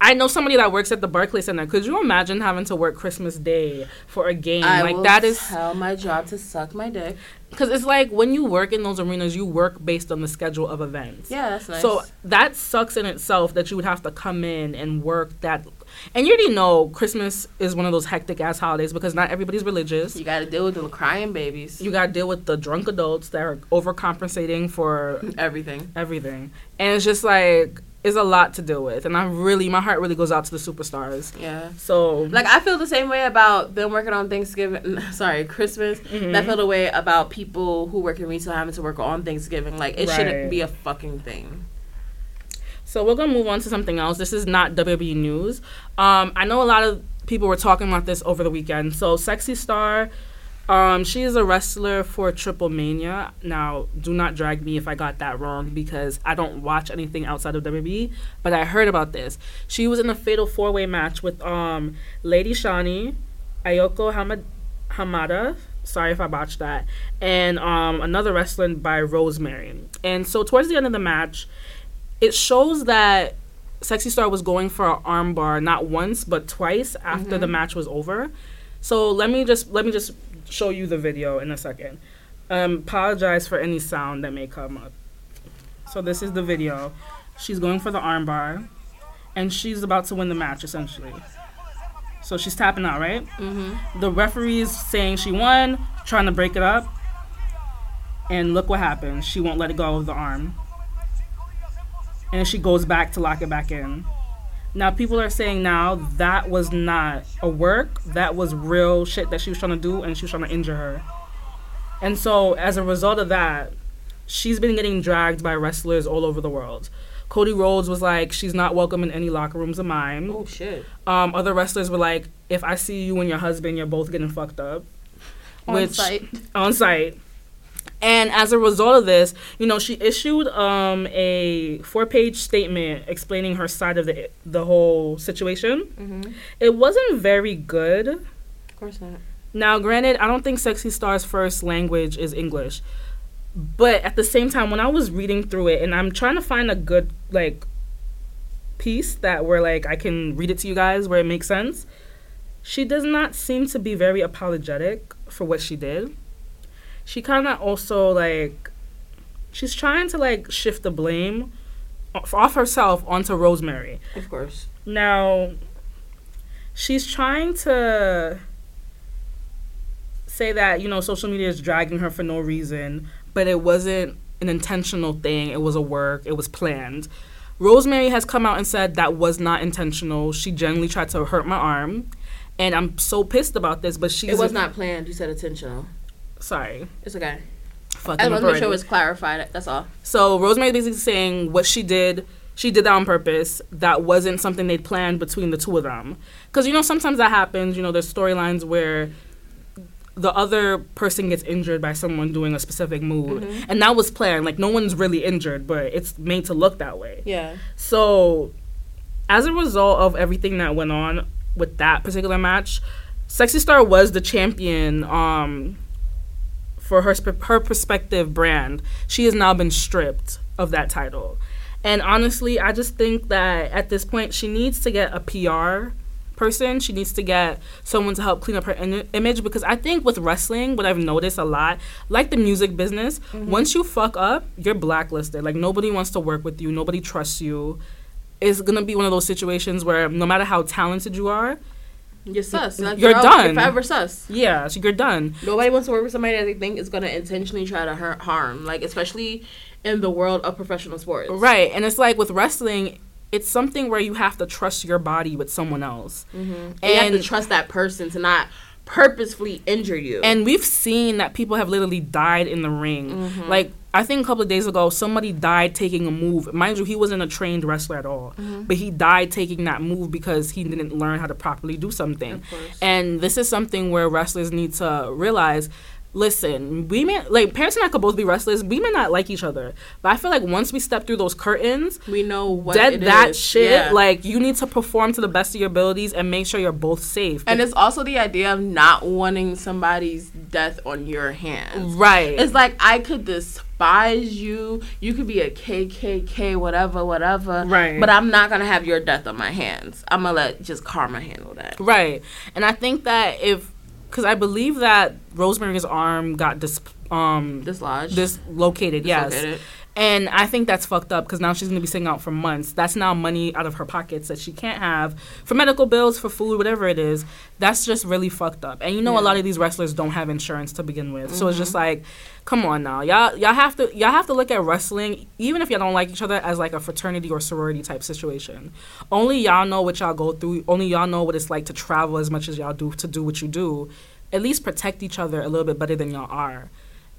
B: I know somebody that works at the Barclays Center. Could you imagine having to work Christmas Day for a game?
A: I
B: like
A: will
B: that is
A: tell my job to suck my dick.
B: because it's like when you work in those arenas, you work based on the schedule of events.
A: Yeah, that's nice.
B: So that sucks in itself that you would have to come in and work that. And you already know Christmas is one of those hectic ass holidays because not everybody's religious.
A: you got to deal with the crying babies.
B: You got to deal with the drunk adults that are overcompensating for
A: Everything.
B: everything. And it's just like, it's a lot to deal with. And I really, my heart really goes out to the superstars.
A: Yeah.
B: So,
A: Like I feel the same way about them working on Thanksgiving. Sorry, Christmas.
B: Mhm.
A: I feel the way about people who work in retail having to work on Thanksgiving. Like it
B: Right.
A: shouldn't be a fucking thing.
B: So we're gonna move on to something else. This is not WWE news. Um, I know a lot of people were talking about this over the weekend. So Sexy Star, um, she is a wrestler for Triple Mania. Now, do not drag me if I got that wrong because I don't watch anything outside of WWE. But I heard about this. She was in a fatal four way match with um, Lady Shani, Ayako Hamad- Hamada. Sorry if I botched that. And um, another wrestler by Rosemary. And so towards the end of the match, it shows that Sexy Star was going for an armbar not once but twice after the match was over. So let me just let me just show you the video in a second. Um, apologize for any sound that may come up. So this is the video. She's going for the armbar, and she's about to win the match essentially. So she's tapping out, right?
A: Mm-hmm.
B: The referee is saying she won, trying to break it up, and look what happens. She won't let it go of the arm. and she goes back to lock it back in. Now people are saying now that was not a work, that was real shit that she was trying to do and she was trying to injure her. And so as a result of that, she's been getting dragged by wrestlers all over the world. Cody Rhodes was like, she's not welcome in any locker rooms of mine.
A: Oh shit.
B: Um, other wrestlers were like, if I see you and your husband, you're both getting fucked up.
A: On sight.
B: On sight. And as a result of this, you know, she issued um, a four-page statement explaining her side of the the whole situation.
A: Mm-hmm.
B: It wasn't very good.
A: Of course not.
B: Now, granted, I don't think Sexy Star's first language is English, but at the same time, when I was reading through it, and I'm trying to find a good like piece that where like I can read it to you guys where it makes sense, she does not seem to be very apologetic for what she did. She kind of also like she's trying to like shift the blame off herself onto Rosemary.
A: Of course.
B: Now, she's trying to say that, you know, social media is dragging her for no reason, but it wasn't an intentional thing. It was a work, it was planned. Rosemary has come out and said that was not intentional. She genuinely tried to hurt my arm. And I'm so pissed about this, but she
A: It was not planned. You said intentional.
B: Sorry.
A: It's okay.
B: Fucking
A: I want to make sure it was clarified. That's all.
B: So Rosemary basically saying what she did, she did that on purpose. That wasn't something they'd planned between the two of them. Because you know sometimes that happens. You know there's storylines where the other person gets injured by someone doing a specific move, and that was planned. Like no one's really injured, but it's made to look that way.
A: Yeah.
B: So, as a result of everything that went on with that particular match, Sexy Star was the champion um, for her her perspective brand. She has now been stripped of that title, and honestly, I just think that at this point she needs to get a PR person. She needs to get someone to help clean up her in- image because I think with wrestling, what I've noticed a lot, like the music business, mm-hmm. once you fuck up, you're blacklisted. Like nobody wants to work with you, nobody trusts you. It's gonna be one of those situations where no matter how talented you are,
A: You're sus. Like,
B: You're
A: all-
B: done.
A: You're forever sus.
B: yeah, so you're done.
A: Nobody wants to work with somebody that they think is going to intentionally try to hurt, harm. Like, especially in the world of professional sports.
B: Right, and it's like with wrestling, it's something where you have to trust your body with someone else.
A: And you have to trust that person to not purposefully injure you.
B: And we've seen that people have literally died in the ring.
A: Mm-hmm.
B: Like I think a couple of days ago, somebody died taking a move. Mind you, he wasn't a trained wrestler at all,
A: Mm-hmm.
B: but he died taking that move because he didn't learn how to properly do something. And this is something where wrestlers need to realize. Listen, we may like parents and I could both be restless. We may not like each other, but I feel like once we step through those curtains,
A: we know what
B: dead that
A: is.
B: shit.
A: Yeah.
B: Like you need to perform to the best of your abilities and make sure you're both safe.
A: and it's also the idea of not wanting somebody's death on your hands.
B: right.
A: It's like I could despise you. You could be a KKK, whatever, whatever.
B: Right.
A: But I'm not gonna have your death on my hands. I'm gonna let just karma handle that.
B: Right. And I think that if, because I believe that Rosemary's arm got dis, um,
A: Dislodged.
B: dislocated, yes.
A: Dislocated.
B: And I think that's fucked up because now she's going to be sitting out for months. That's now money out of her pockets that she can't have for medical bills, for food, whatever it is. That's just really fucked up. And you know, a lot of these wrestlers don't have insurance to begin with, so it's just mm-hmm. like, come on now, y'all, y'all have to, y'all have to look at wrestling, even if y'all don't like each other, as like a fraternity or sorority type situation. Only y'all know what y'all go through. Only y'all know what it's like to travel as much as y'all do to do what you do. At least protect each other a little bit better than y'all are.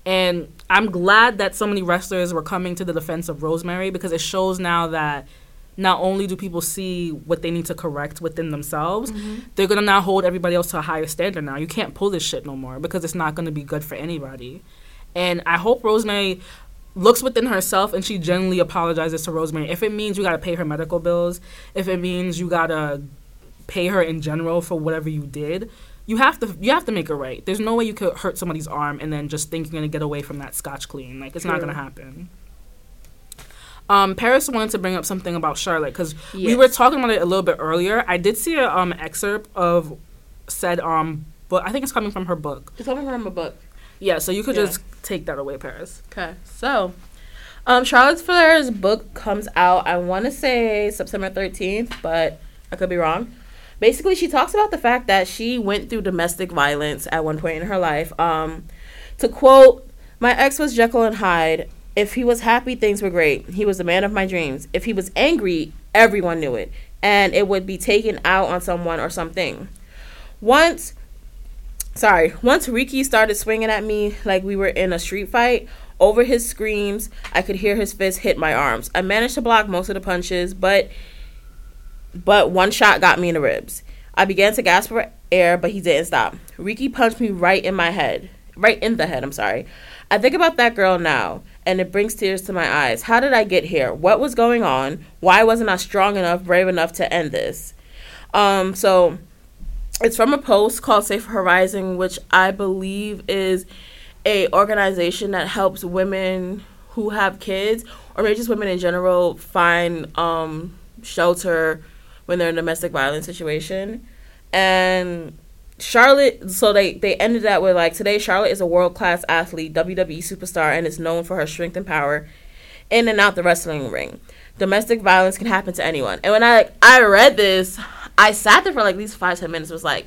B: And I'm glad that so many wrestlers were coming to the defense of Rosemary because it shows now that not only do people see what they need to correct within themselves, mm-hmm. they're gonna now hold everybody else to a higher standard now. You can't pull this shit no more because it's not gonna be good for anybody. And I hope Rosemary looks within herself and she genuinely apologizes to Rosemary. If it means you gotta pay her medical bills, if it means you gotta pay her in general for whatever you did, you have to you have to make it right. There's no way you could hurt somebody's arm and then just think you're gonna get away from that scotch clean. Like it's not gonna happen. Um, Paris wanted to bring up something about Charlotte because we were talking about it a little bit earlier. I did see an um excerpt of said um, but I think it's coming from her book.
A: It's coming from a book.
B: Yeah, so you could
A: Yeah.
B: just take that away, Paris.
A: Okay, so um, Charlotte Flair's book comes out. I want to say September thirteenth, but I could be wrong. Basically, she talks about the fact that she went through domestic violence at one point in her life. Um, to quote, "My ex was Jekyll and Hyde. If he was happy, things were great. He was the man of my dreams. If he was angry, everyone knew it, and it would be taken out on someone or something. Once, sorry, once Ricky started swinging at me like we were in a street fight, over his screams, I could hear his fist hit my arms. I managed to block most of the punches, but but one shot got me in the ribs. I began to gasp for air, but he didn't stop. Ricky punched me right in my head. Right in the head, I'm sorry. I think about that girl now, and it brings tears to my eyes. How did I get here? What was going on? Why wasn't I strong enough, brave enough to end this? Um, so it's from a post called Safe Horizon, which I believe is a organization that helps women who have kids or maybe just women in general find um, shelter when they're in a domestic violence situation and charlotte so they they ended that with like today charlotte is a world-class athlete wwe superstar and is known for her strength and power in and out the wrestling ring domestic violence can happen to anyone and when i i read this i sat there for like at least five ten minutes was like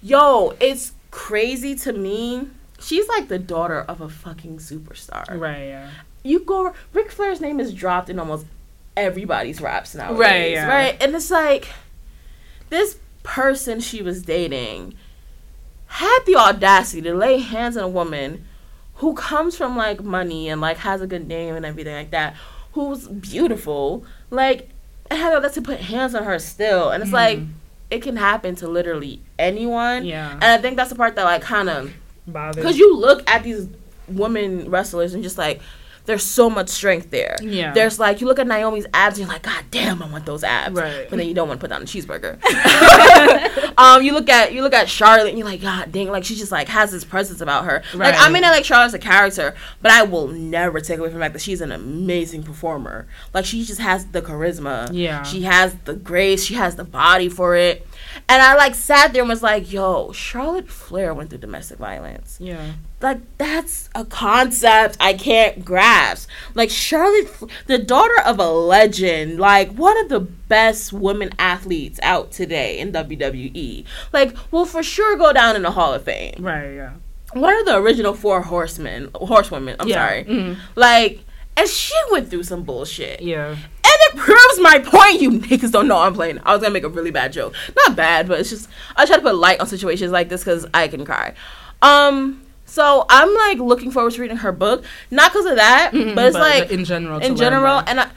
A: yo it's crazy to me she's like the daughter of a fucking superstar.
B: Right, yeah.
A: You go Ric Flair's name is dropped in almost everybody's raps now.
B: Right, yeah.
A: Right? And it's like this person she was dating had the audacity to lay hands on a woman who comes from like money and like has a good name and everything like that, who's beautiful, like and had the audacity to put hands on her still. And it's mm like it can happen to literally anyone.
B: Yeah.
A: And I think that's the part that like kind of
B: bothers.
A: Because you look at these women wrestlers and just like, there's so much strength there.
B: Yeah.
A: There's like you look at Naomi's abs and you're like, God damn, I want those abs.
B: Right.
A: But then you don't want to put down a cheeseburger. um, you look at you look at Charlotte and you're like, God dang, like she just like has this presence about her.
B: Right.
A: Like I mean I like Charlotte as a character, but I will never take away from the fact that she's an amazing performer. Like she just has the charisma.
B: Yeah.
A: She has the grace, she has the body for it. And I like sat there and was like, yo, Charlotte Flair went through domestic violence.
B: Yeah.
A: Like that's a concept I can't grasp. Like Charlotte, the daughter of a legend, like one of the best women athletes out today in WWE. Like, will for sure go down in the Hall of Fame.
B: Right, yeah.
A: One of the original four horsemen, horsewomen. I'm
B: Yeah.
A: sorry.
B: Mhm.
A: Like, and she went through some bullshit.
B: Yeah.
A: And it proves my point. You niggas don't know I'm playing. I was gonna make a really bad joke. Not bad, but it's just I try to put light on situations like this because I can cry. Um, so I'm like looking forward to reading her book, not because of that,
B: Mhm,
A: but it's
B: but
A: like
B: in general,
A: in general, and I,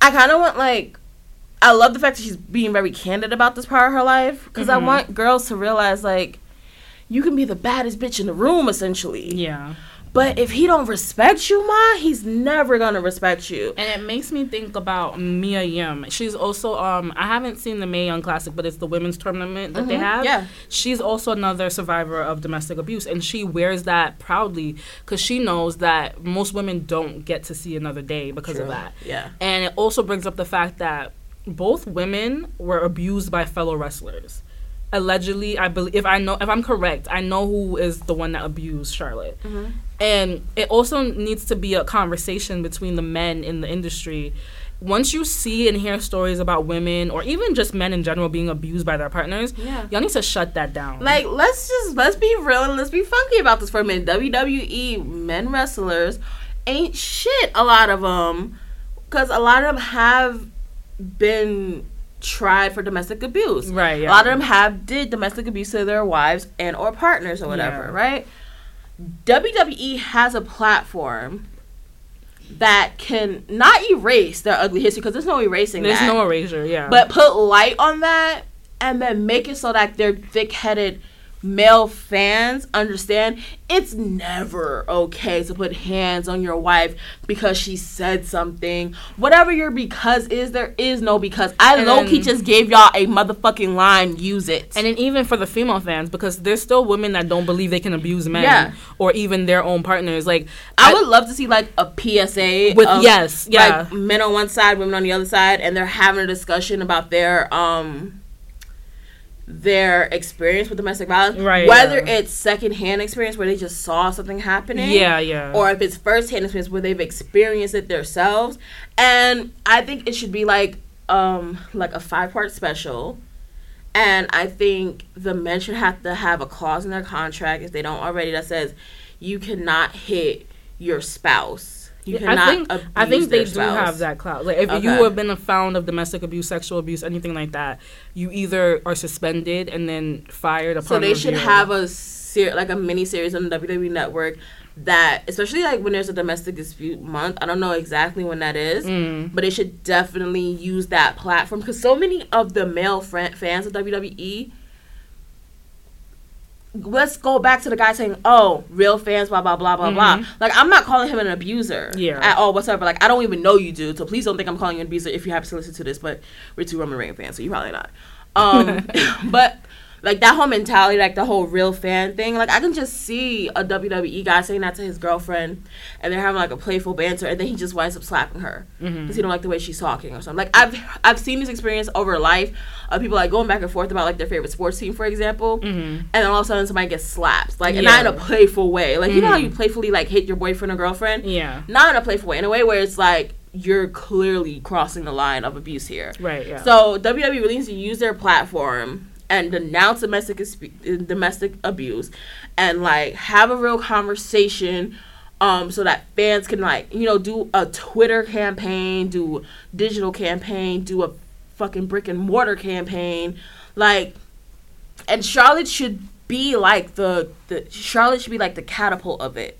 A: I kind of want like. I love the fact that she's being very candid about this part of her life because I
B: Mhm.
A: want girls to realize like you can be the baddest bitch in the room essentially.
B: Yeah.
A: But if he don't respect you, ma, he's never gonna respect you.
B: And it makes me think about Mia Yim. She's also um I haven't seen the Mae Young Classic, but it's the women's tournament that they
A: Mhm,
B: have.
A: yeah.
B: She's also another survivor of domestic abuse, and she wears that proudly because she knows that most women don't get to see another day because of that.
A: Yeah.
B: And it also brings up the fact that both women were abused by fellow wrestlers. Allegedly, I believe if I know if I'm correct, I know who is the one that abused Charlotte. And it also needs to be a conversation between the men in the industry. Once you see and hear stories about women or even just men in general being abused by their partners,
A: Yeah.
B: y'all need to shut that down.
A: Like, let's just let's be real and let's be funky about this for a minute. WWE men wrestlers ain't shit. A lot of them, because a lot of them have been tried for domestic abuse.
B: Right, yeah.
A: A lot of them have did domestic abuse to their wives and or partners or whatever.
B: Yeah.
A: Right. WWE has a platform that can not erase their ugly history because there's no erasing
B: There's
A: that
B: no erasure, yeah.
A: but put light on that and then make it so that their thick-headed male fans understand it's never okay to put hands on your wife because she said something whatever your because is there is no because i
B: And
A: low-key just gave y'all a motherfucking line use it
B: and then even for the female fans, because there's still women that don't believe they can abuse men
A: Yeah.
B: or even their own partners. Like
A: I would love to see like a PSA
B: With-
A: of,
B: yes, yeah.
A: like men on one side, women on the other side, and they're having a discussion about their um their experience with domestic violence,
B: Right,
A: Whether
B: yeah.
A: it's secondhand experience where they just saw something happening,
B: Yeah, yeah.
A: or if it's firsthand experience where they've experienced it themselves. And I think it should be like um like a five part special. And I think the men should have to have a clause in their contract if they don't already that says you cannot hit your spouse You
B: I
A: cannot
B: think I
A: abuse
B: think they do
A: spouse.
B: have that clout. Like if you have been a found of domestic abuse, sexual abuse, anything like that, you either are suspended and then fired upon.
A: So they should
B: review.
A: have a ser- like a mini series on the WWE Network that, especially like when there's a domestic dispute month. I don't know exactly when that is,
B: Mm.
A: but they should definitely use that platform because so many of the male fran- fans of WWE. Let's go back to the guy saying, "Oh, real fans, blah blah blah blah blah."
B: Mhm.
A: Like, I'm not calling him an abuser,
B: Yeah.
A: at all whatsoever. Like, I don't even know you, dude. So please don't think I'm calling you an abuser if you happen to listen to this. But we're two Roman Reigns fans, so you probably not. Um, but like that whole mentality, like the whole real fan thing, like I can just see a WWE guy saying that to his girlfriend, and they're having like a playful banter, and then he just winds up slapping her because
B: Mhm.
A: he don't like the way she's talking or something. Like I've I've seen this experience over life of people like going back and forth about like their favorite sports team, for example,
B: Mhm.
A: and then all of a sudden somebody gets slapped, like and not in a playful way, like you know how you playfully like hit your boyfriend or girlfriend,
B: Yeah.
A: not in a playful way, in a way where it's like you're clearly crossing the line of abuse here.
B: Right. Yeah.
A: So WWE really needs to use their platform and denounce domestic domestic abuse, and like have a real conversation, um, so that fans can like you know do a Twitter campaign, do digital campaign, do a fucking brick and mortar campaign, like, and Charlotte should be like the the Charlotte should be like the catapult of it.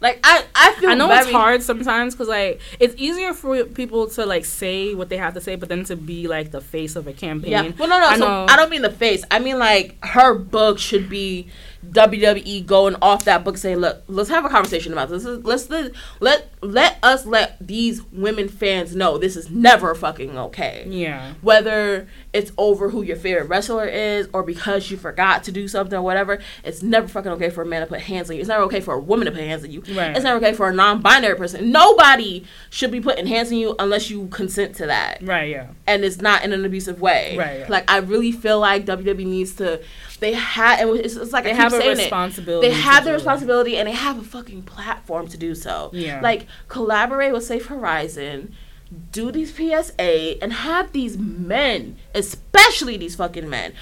A: Like I I feel
B: I know
A: very,
B: it's hard sometimes because like it's easier for people to like say what they have to say, but then to be like the face of a campaign.
A: Yeah. Well, no, no.
B: I
A: so
B: know.
A: I don't mean the face. I mean like her book should be WWE going off that book saying, "Look, let's have a conversation about this. Let's let let let us let these women fans know this is never fucking okay.
B: Yeah.
A: Whether it's over who your favorite wrestler is or because you forgot to do something or whatever, it's never fucking okay for a man to put hands on you. It's never okay for a woman to put hands on you.
B: Right.
A: It's never okay for a non-binary person. Nobody should be putting hands on you unless you consent to that
B: Right. Yeah.
A: and it's not in an abusive way.
B: Right, yeah.
A: Like I really feel like WWE needs to. They have. It's, it's like
B: They
A: I
B: have
A: keep
B: a
A: saying it.
B: responsibility.
A: They have the responsibility and they have a fucking platform to do so.
B: Yeah.
A: Like collaborate with Safe Horizon, do these PSA, and have these men, especially these fucking men,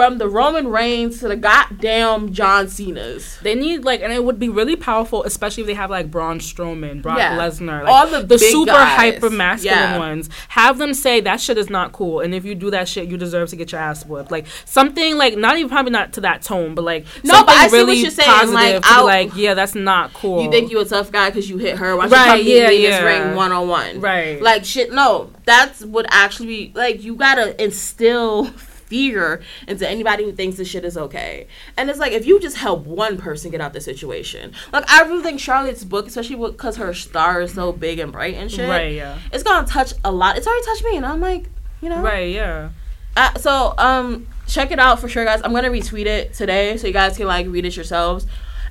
A: from the Roman Reigns to the goddamn John Cena's.
B: They need like, and it would be really powerful, especially if they have like Braun Strowman, Brock
A: Yeah.
B: Lesnar, like,
A: All the
B: the super
A: guys.
B: hyper masculine
A: Yeah.
B: ones. Have them say that shit is not cool, and if you do that shit, you deserve to get your ass whipped. Like something like not even probably not to that tone, but like
A: No,
B: something
A: but I see what
B: really
A: you're saying,
B: positive.
A: like,
B: to like, yeah, that's not cool.
A: You think you a tough guy because you hit her? Why
B: Right,
A: meet
B: yeah,
A: this
B: yeah.
A: ring one on one?
B: Right.
A: Like shit. No, that's would actually be like you gotta instill fear into anybody who thinks this shit is okay. And it's like if you just help one person get out the situation. Like I really think Charlotte's book, especially because her star is so big and bright and shit,
B: Right. Yeah.
A: it's gonna touch a lot. It's already touched me, and I'm like, you know,
B: Right. Yeah.
A: uh, so um check it out for sure guys i'm gonna retweet it today so you guys can like read it yourselves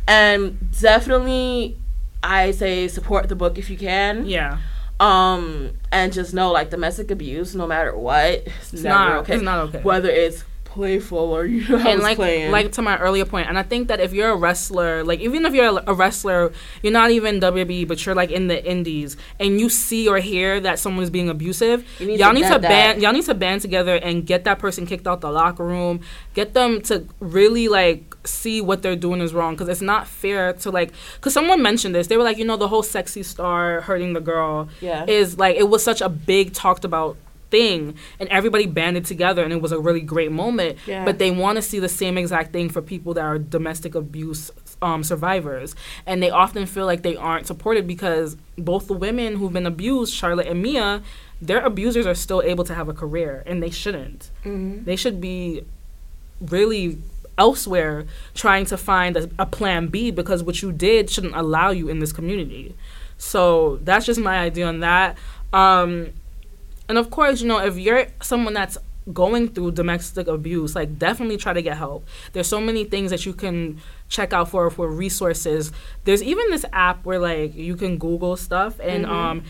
A: and definitely i say support the book if you can
B: Yeah.
A: Um and just know like domestic abuse no matter what it's,
B: It's not.
A: okay
B: It's not okay.
A: whether it's playful or you know
B: and like
A: playing.
B: like to my earlier point, and I think that if you're a wrestler, like even if you're a wrestler, you're not even WWE, but you're like in the indies, and you see or hear that someone is being abusive,
A: You need
B: y'all
A: to
B: need to
A: that.
B: band y'all need to band together and get that person kicked out the locker room, get them to really like see what they're doing is wrong because it's not fair to like because someone mentioned this they were like you know the whole sexy star hurting the girl
A: Yeah.
B: is like it was such a big talked about thing and everybody banded together and it was a really great moment
A: Yeah.
B: but they want to see the same exact thing for people that are domestic abuse um, survivors and they often feel like they aren't supported because both the women who've been abused charlotte and mia their abusers are still able to have a career and they shouldn't
A: Mhm.
B: they should be really elsewhere trying to find a, a plan b because what you did shouldn't allow you in this community so that's just my idea on that um, and of course, you know, if you're someone that's going through domestic abuse, like definitely try to get help. There's so many things that you can check out for for resources. There's even this app where like you can Google stuff and
A: Mhm.
B: um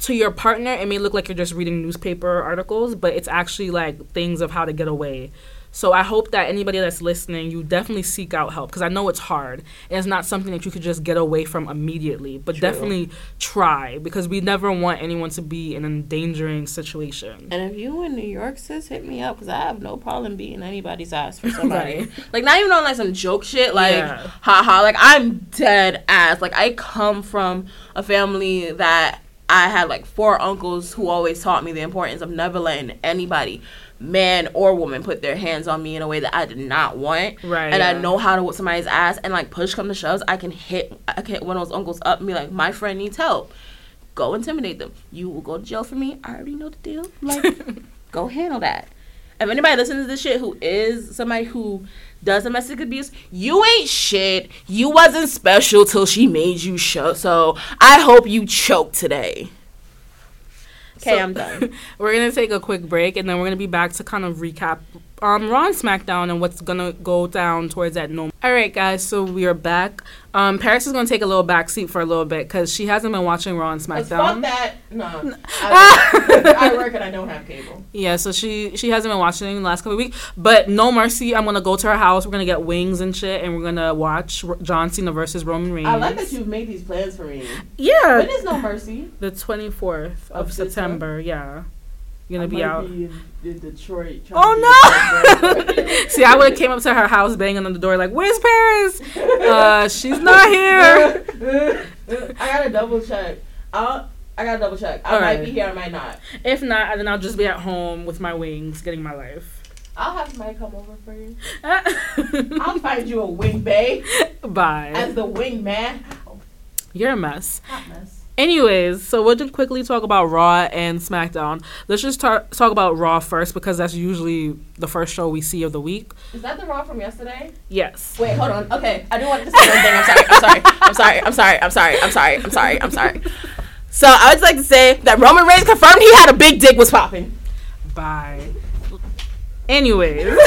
B: to your partner it may look like you're just reading newspaper articles, but it's actually like things of how to get away. So I hope that anybody that's listening, you definitely seek out help because I know it's hard and it's not something that you could just get away from immediately. But
A: True.
B: definitely try because we never want anyone to be in an endangering situation.
A: And if you in New York, sis, hit me up because I have no problem beating anybody's ass for somebody.
B: Right.
A: Like not even on like some joke shit. Like
B: Yeah.
A: haha. Like I'm dead ass. Like I come from a family that I had like four uncles who always taught me the importance of never letting anybody, man or woman, put their hands on me in a way that I did not want.
B: Right,
A: And I know how to whip somebody's ass. And like push come to shoves, I can hit. I can hit one of those uncles up and be like, my friend needs help. Go intimidate them. You will go to jail for me. I already know the deal. Like, go handle that. If anybody listens to this shit who is somebody who does domestic abuse, you ain't shit. You wasn't special till she made you show. So I hope you choke today. Okay,
B: So-
A: I'm done.
B: We're gonna take a quick break and then we're gonna be back to kind of recap um Raw and SmackDown and what's gonna go down towards that no. All right, guys. So we are back. Um, Paris is gonna take a little back seat for a little bit because she hasn't been watching Raw and SmackDown.
A: that. No. I, I work and I don't have cable.
B: Yeah, so she she hasn't been watching the last couple of weeks. But no mercy, I'm gonna go to her house. We're gonna get wings and shit, and we're gonna watch R- John Cena versus Roman Reigns.
A: I like that you've made these plans for me.
B: Yeah,
A: When is No Mercy?
B: the 24th of,
A: Of this
B: September. Yeah, you're gonna be out.
A: in, Detroit.
B: Oh no! See, I would have came up to her house banging on the door like, "Where's Paris? Uh, she's not here."
A: I gotta double check. I'll, I gotta double check. I
B: All
A: might
B: right.
A: be here, I might not.
B: If not, then I'll just be at home with my wings, getting my life.
A: I'll have somebody come over for you. I'll find you a wing bay
B: Bye.
A: as the wing man.
B: You're a mess.
A: Hot mess.
B: Anyways, so we'll just quickly talk about Raw and SmackDown. Let's just tar- talk about Raw first because that's usually the first show we see of the week.
A: Is that the Raw from yesterday?
B: Yes.
A: Wait, hold on. Okay, I do want to say one thing. I'm sorry. I'm sorry. I'm sorry. I'm sorry. I'm sorry. I'm sorry. I'm sorry. I'm sorry. So I would just like to say that Roman Reigns confirmed he had a big dick was popping.
B: Bye. Anyways,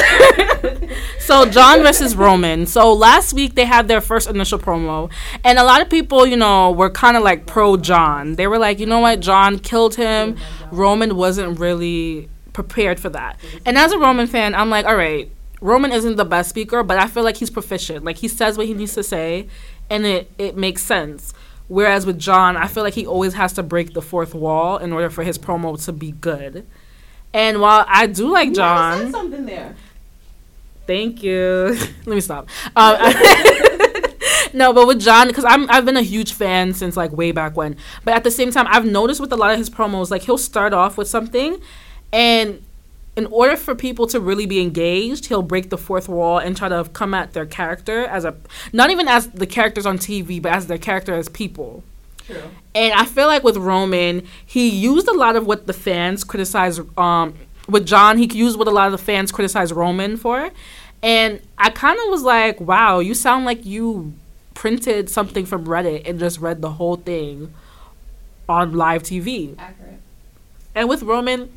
B: so John versus Roman. So last week they had their first initial promo, and a lot of people, you know, were kind of like pro John. They were like, you know what, John killed him. Roman wasn't really prepared for that. And as a Roman fan, I'm like, all right, Roman isn't the best speaker, but I feel like he's proficient. Like he says what he needs to say, and it it makes sense. Whereas with John, I feel like he always has to break the fourth wall in order for his promo to be good. And while I do like John,
A: said something there.
B: Thank you. Let me stop. Um, no, but with John, because I'm I've been a huge fan since like way back when. But at the same time, I've noticed with a lot of his promos, like he'll start off with something, and in order for people to really be engaged, he'll break the fourth wall and try to come at their character as a not even as the characters on TV, but as their character as people.
A: True.
B: And I feel like with Roman, he used a lot of what the fans criticize. Um, with John, he used what a lot of the fans criticize Roman for. And I kind of was like, wow, you sound like you printed something from Reddit and just read the whole thing on live TV.
A: Accurate.
B: And with Roman,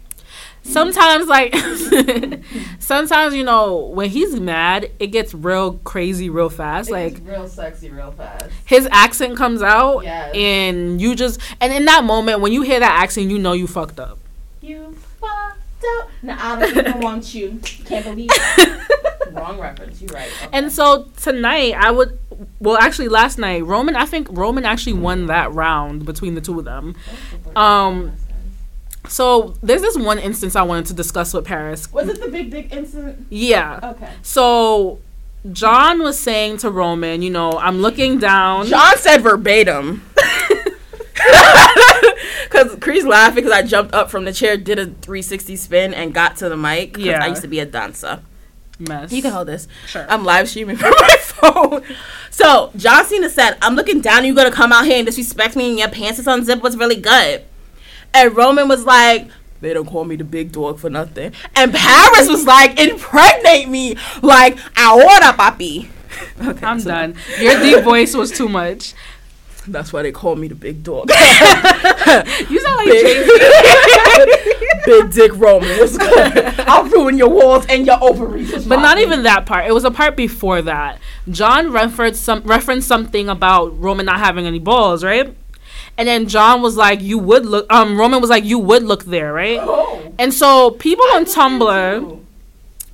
B: sometimes like sometimes you know when he's mad, it gets real crazy real fast. like
A: real sexy, real fast.
B: his accent comes out
A: Yes.
B: and you just and in that moment when you hear that accent you know you fucked up
A: You fucked up. Now I don't even want you. Can't believe. Wrong reference. You're right. Okay.
B: and so tonight i would well actually last night roman i think roman actually won that round between the two of them um, so there's this one instance i wanted to discuss with paris
A: was it the big dick incident?
B: yeah
A: Okay.
B: so john was saying to roman you know i'm looking down
A: John said verbatim. Because Cree's laughing because I jumped up from the chair, did a 360 spin, and got to the mic. 'cause
B: Yeah.
A: I used to be a dancer.
B: mess
A: You can hold this.
B: Sure.
A: I'm live streaming from my phone. So John Cena said, "I'm looking down. You're gonna come out here and disrespect me, and your pants is unzipped. What's really good?" And Roman was like. They don't call me the big dog for nothing. And Paris was like, impregnate me like I ahora, papi. Okay,
B: i'm
A: so
B: done your deep voice was too much
A: That's why they call me the big dog.
B: you sound like
A: big, big dick Roman. What's good? I'll ruin your walls and your ovaries.
B: But not even that part. It was a part before that. John referenced some referenced something about Roman not having any balls, right? And then John was like, "You would look." Um, Roman was like, "You would look there, right?"
A: Oh.
B: And so people on Tumblr,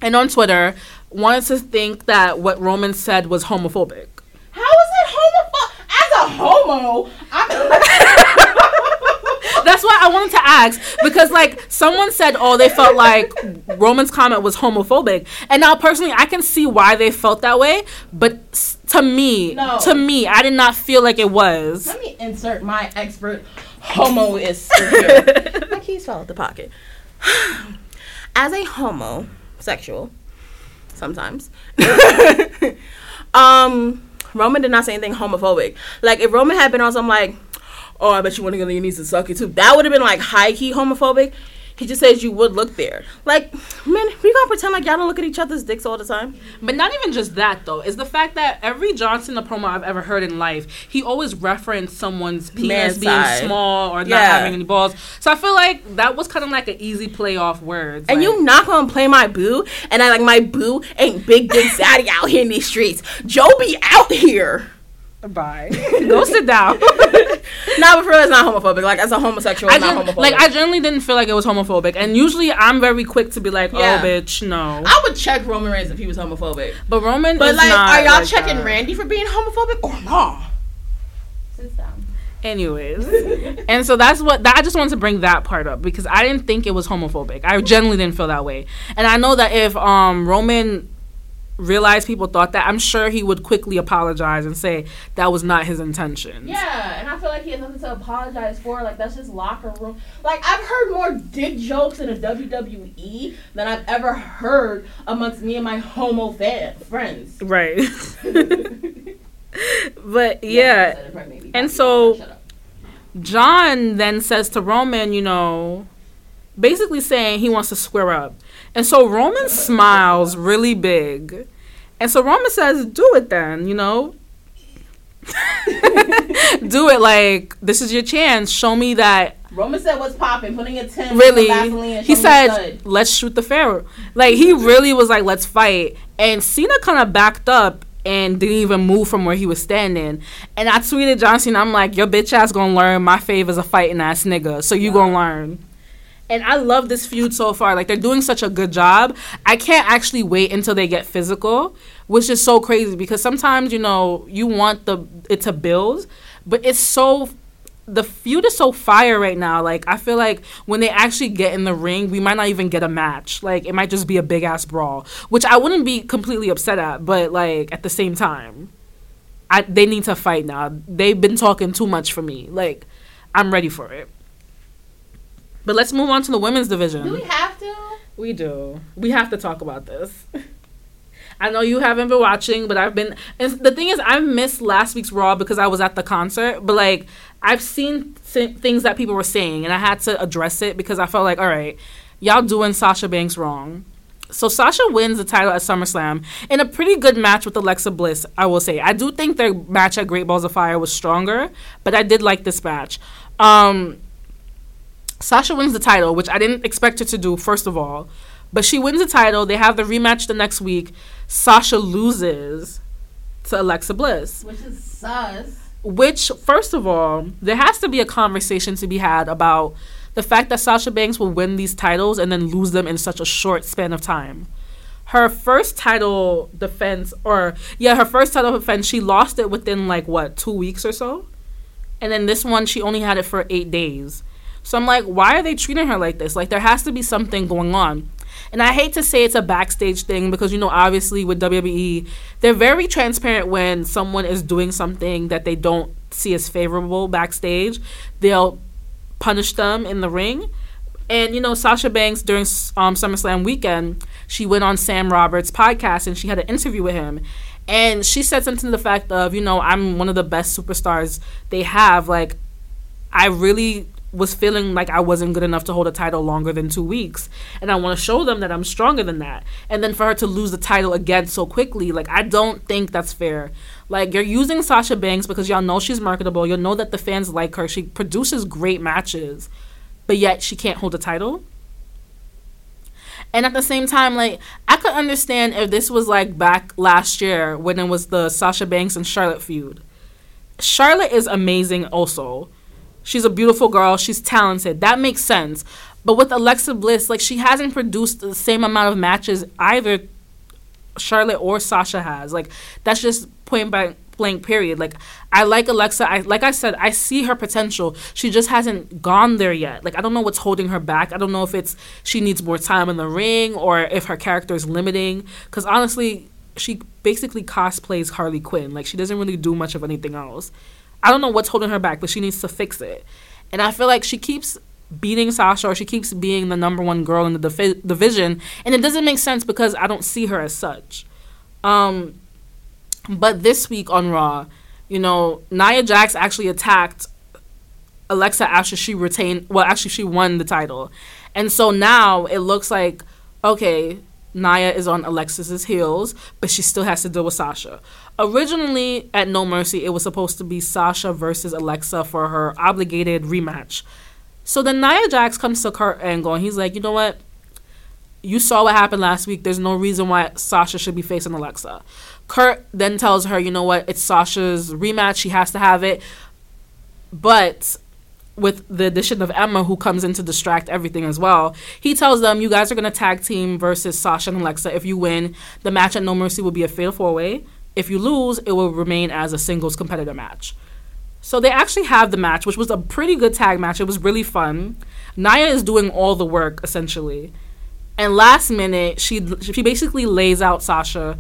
B: and on Twitter wanted to think that what Roman said was homophobic.
A: How is it homophobic? As a homo, I'm.
B: That's why I wanted to ask because like someone said, oh, they felt like Roman's comment was homophobic, and now personally, I can see why they felt that way. But s- to me,
A: No.
B: to me, I did not feel like it was.
A: Let me insert my expert homoist here. my keys fell out the pocket. As a homosexual, sometimes, um, Roman did not say anything homophobic. Like if Roman had been on some like, oh, I bet you one of your knees to suck it too. That would have been like high key homophobic. He just says you would look there. Like, man, we gonna pretend like y'all don't look at each other's dicks all the time.
B: But not even just that though. Is the fact that every Johnson the promo I've ever heard in life, he always referenced someone's penis being small or not
A: Yeah.
B: having any balls. So I feel like that was kind of like an easy play off words.
A: And
B: like-
A: you not gonna play my boo, and I like my boo ain't big dick zaddy out here in these streets. Joe be out here.
B: Bye. Go sit down.
A: Nah, but for real, it's not homophobic. Like as a homosexual,
B: I
A: it's not homophobic.
B: like I generally didn't feel like it was homophobic, and usually I'm very quick to be like,
A: Yeah.
B: "Oh, bitch, no."
A: I would check Roman Reigns if he was homophobic.
B: But Roman,
A: But
B: is
A: like,
B: not
A: are y'all
B: like
A: checking
B: that.
A: Randy for being homophobic or not? Sit down.
B: Anyways, and so that's what that, I just wanted to bring that part up because I didn't think it was homophobic. I generally didn't feel that way, and I know that if um Roman realized people thought that, I'm sure he would quickly apologize and say that was not his intention.
A: Yeah, and I feel like he has nothing to apologize for. Like that's just locker room. Like I've heard more dick jokes in a WWE than I've ever heard amongst me and my homo fan friends.
B: Right. but yeah,
A: Said it.
B: And so- John then says to Roman, you know, basically saying he wants to square up. And so Roman smiles really big. And so Roman says, do it then, you know. do it like this is your chance. Show me that
A: Roman said, "What's popping?" Putting a ten.
B: really
A: Vaseline
B: he said let's shoot the pharaoh like he really was like let's fight and cena kind of backed up and didn't even move from where he was standing and i tweeted john cena i'm like your bitch ass gonna learn my fave is a fighting ass nigga so you gonna learn and I love this feud so far. Like they're doing such a good job. I can't actually wait until they get physical, which is so crazy because sometimes you know you want the it to build, but it's so the feud is so fire right now. Like I feel like when they actually get in the ring, we might not even get a match. Like it might just be a big ass brawl, which I wouldn't be completely upset at. But like at the same time, I they need to fight now. They've been talking too much for me. Like I'm ready for it. But let's move on to the women's division.
A: Do we have to?
B: We do. We have to talk about this. I know you haven't been watching, but I've been. And the thing is, I've missed last week's Raw because I was at the concert. But like, I've seen th- things that people were saying, and I had to address it because I felt like, all right, y'all doing Sasha Banks wrong. So Sasha wins the title at SummerSlam in a pretty good match with Alexa Bliss. I will say, I do think their match at Great Balls of Fire was stronger, but I did like this match. Um, Sasha wins the title, which I didn't expect her to do, first of all. But she wins the title. They have the rematch the next week. Sasha loses to Alexa Bliss.
A: Which is sus.
B: Which, first of all, there has to be a conversation to be had about the fact that Sasha Banks will win these titles and then lose them in such a short span of time. Her first title defense, or yeah, her first title defense, she lost it within like what, two weeks or so? And then this one, she only had it for eight days. So I'm like, why are they treating her like this? Like, there has to be something going on. And I hate to say it's a backstage thing because, you know, obviously with WWE, they're very transparent when someone is doing something that they don't see as favorable backstage. They'll punish them in the ring. And, you know, Sasha Banks during um, SummerSlam weekend, she went on Sam Roberts' podcast and she had an interview with him. And she said something to the fact of, you know, I'm one of the best superstars they have. Like, I really was feeling like I wasn't good enough to hold a title longer than two weeks. And I want to show them that I'm stronger than that. And then for her to lose the title again so quickly, like, I don't think that's fair. Like, you're using Sasha Banks because y'all know she's marketable. You'll know that the fans like her. She produces great matches, but yet she can't hold a title. And at the same time, like, I could understand if this was like back last year when it was the Sasha Banks and Charlotte feud. Charlotte is amazing also. She's a beautiful girl. She's talented. That makes sense. But with Alexa Bliss, like she hasn't produced the same amount of matches either Charlotte or Sasha has. Like that's just point blank blank period. Like I like Alexa. I like I said, I see her potential. She just hasn't gone there yet. Like I don't know what's holding her back. I don't know if it's she needs more time in the ring or if her character is limiting. Because honestly, she basically cosplays Harley Quinn. Like she doesn't really do much of anything else. I don't know what's holding her back, but she needs to fix it. And I feel like she keeps beating Sasha or she keeps being the number one girl in the divi- division, and it doesn't make sense because I don't see her as such. Um, but this week on Raw, you know, Nia Jax actually attacked Alexa after she retained. Well, actually, she won the title, and so now it looks like okay, Nia is on Alexis's heels, but she still has to deal with Sasha. Originally, at No Mercy, it was supposed to be Sasha versus Alexa for her obligated rematch. So then Nia Jax comes to Kurt Angle and he's like, you know what? You saw what happened last week. There's no reason why Sasha should be facing Alexa. Kurt then tells her, you know what? It's Sasha's rematch. She has to have it. But with the addition of Emma, who comes in to distract everything as well, he tells them, you guys are going to tag team versus Sasha and Alexa. If you win, the match at No Mercy will be a fatal four way. If you lose, it will remain as a singles competitor match. So they actually have the match, which was a pretty good tag match. It was really fun. Nia is doing all the work essentially, and last minute she she basically lays out Sasha.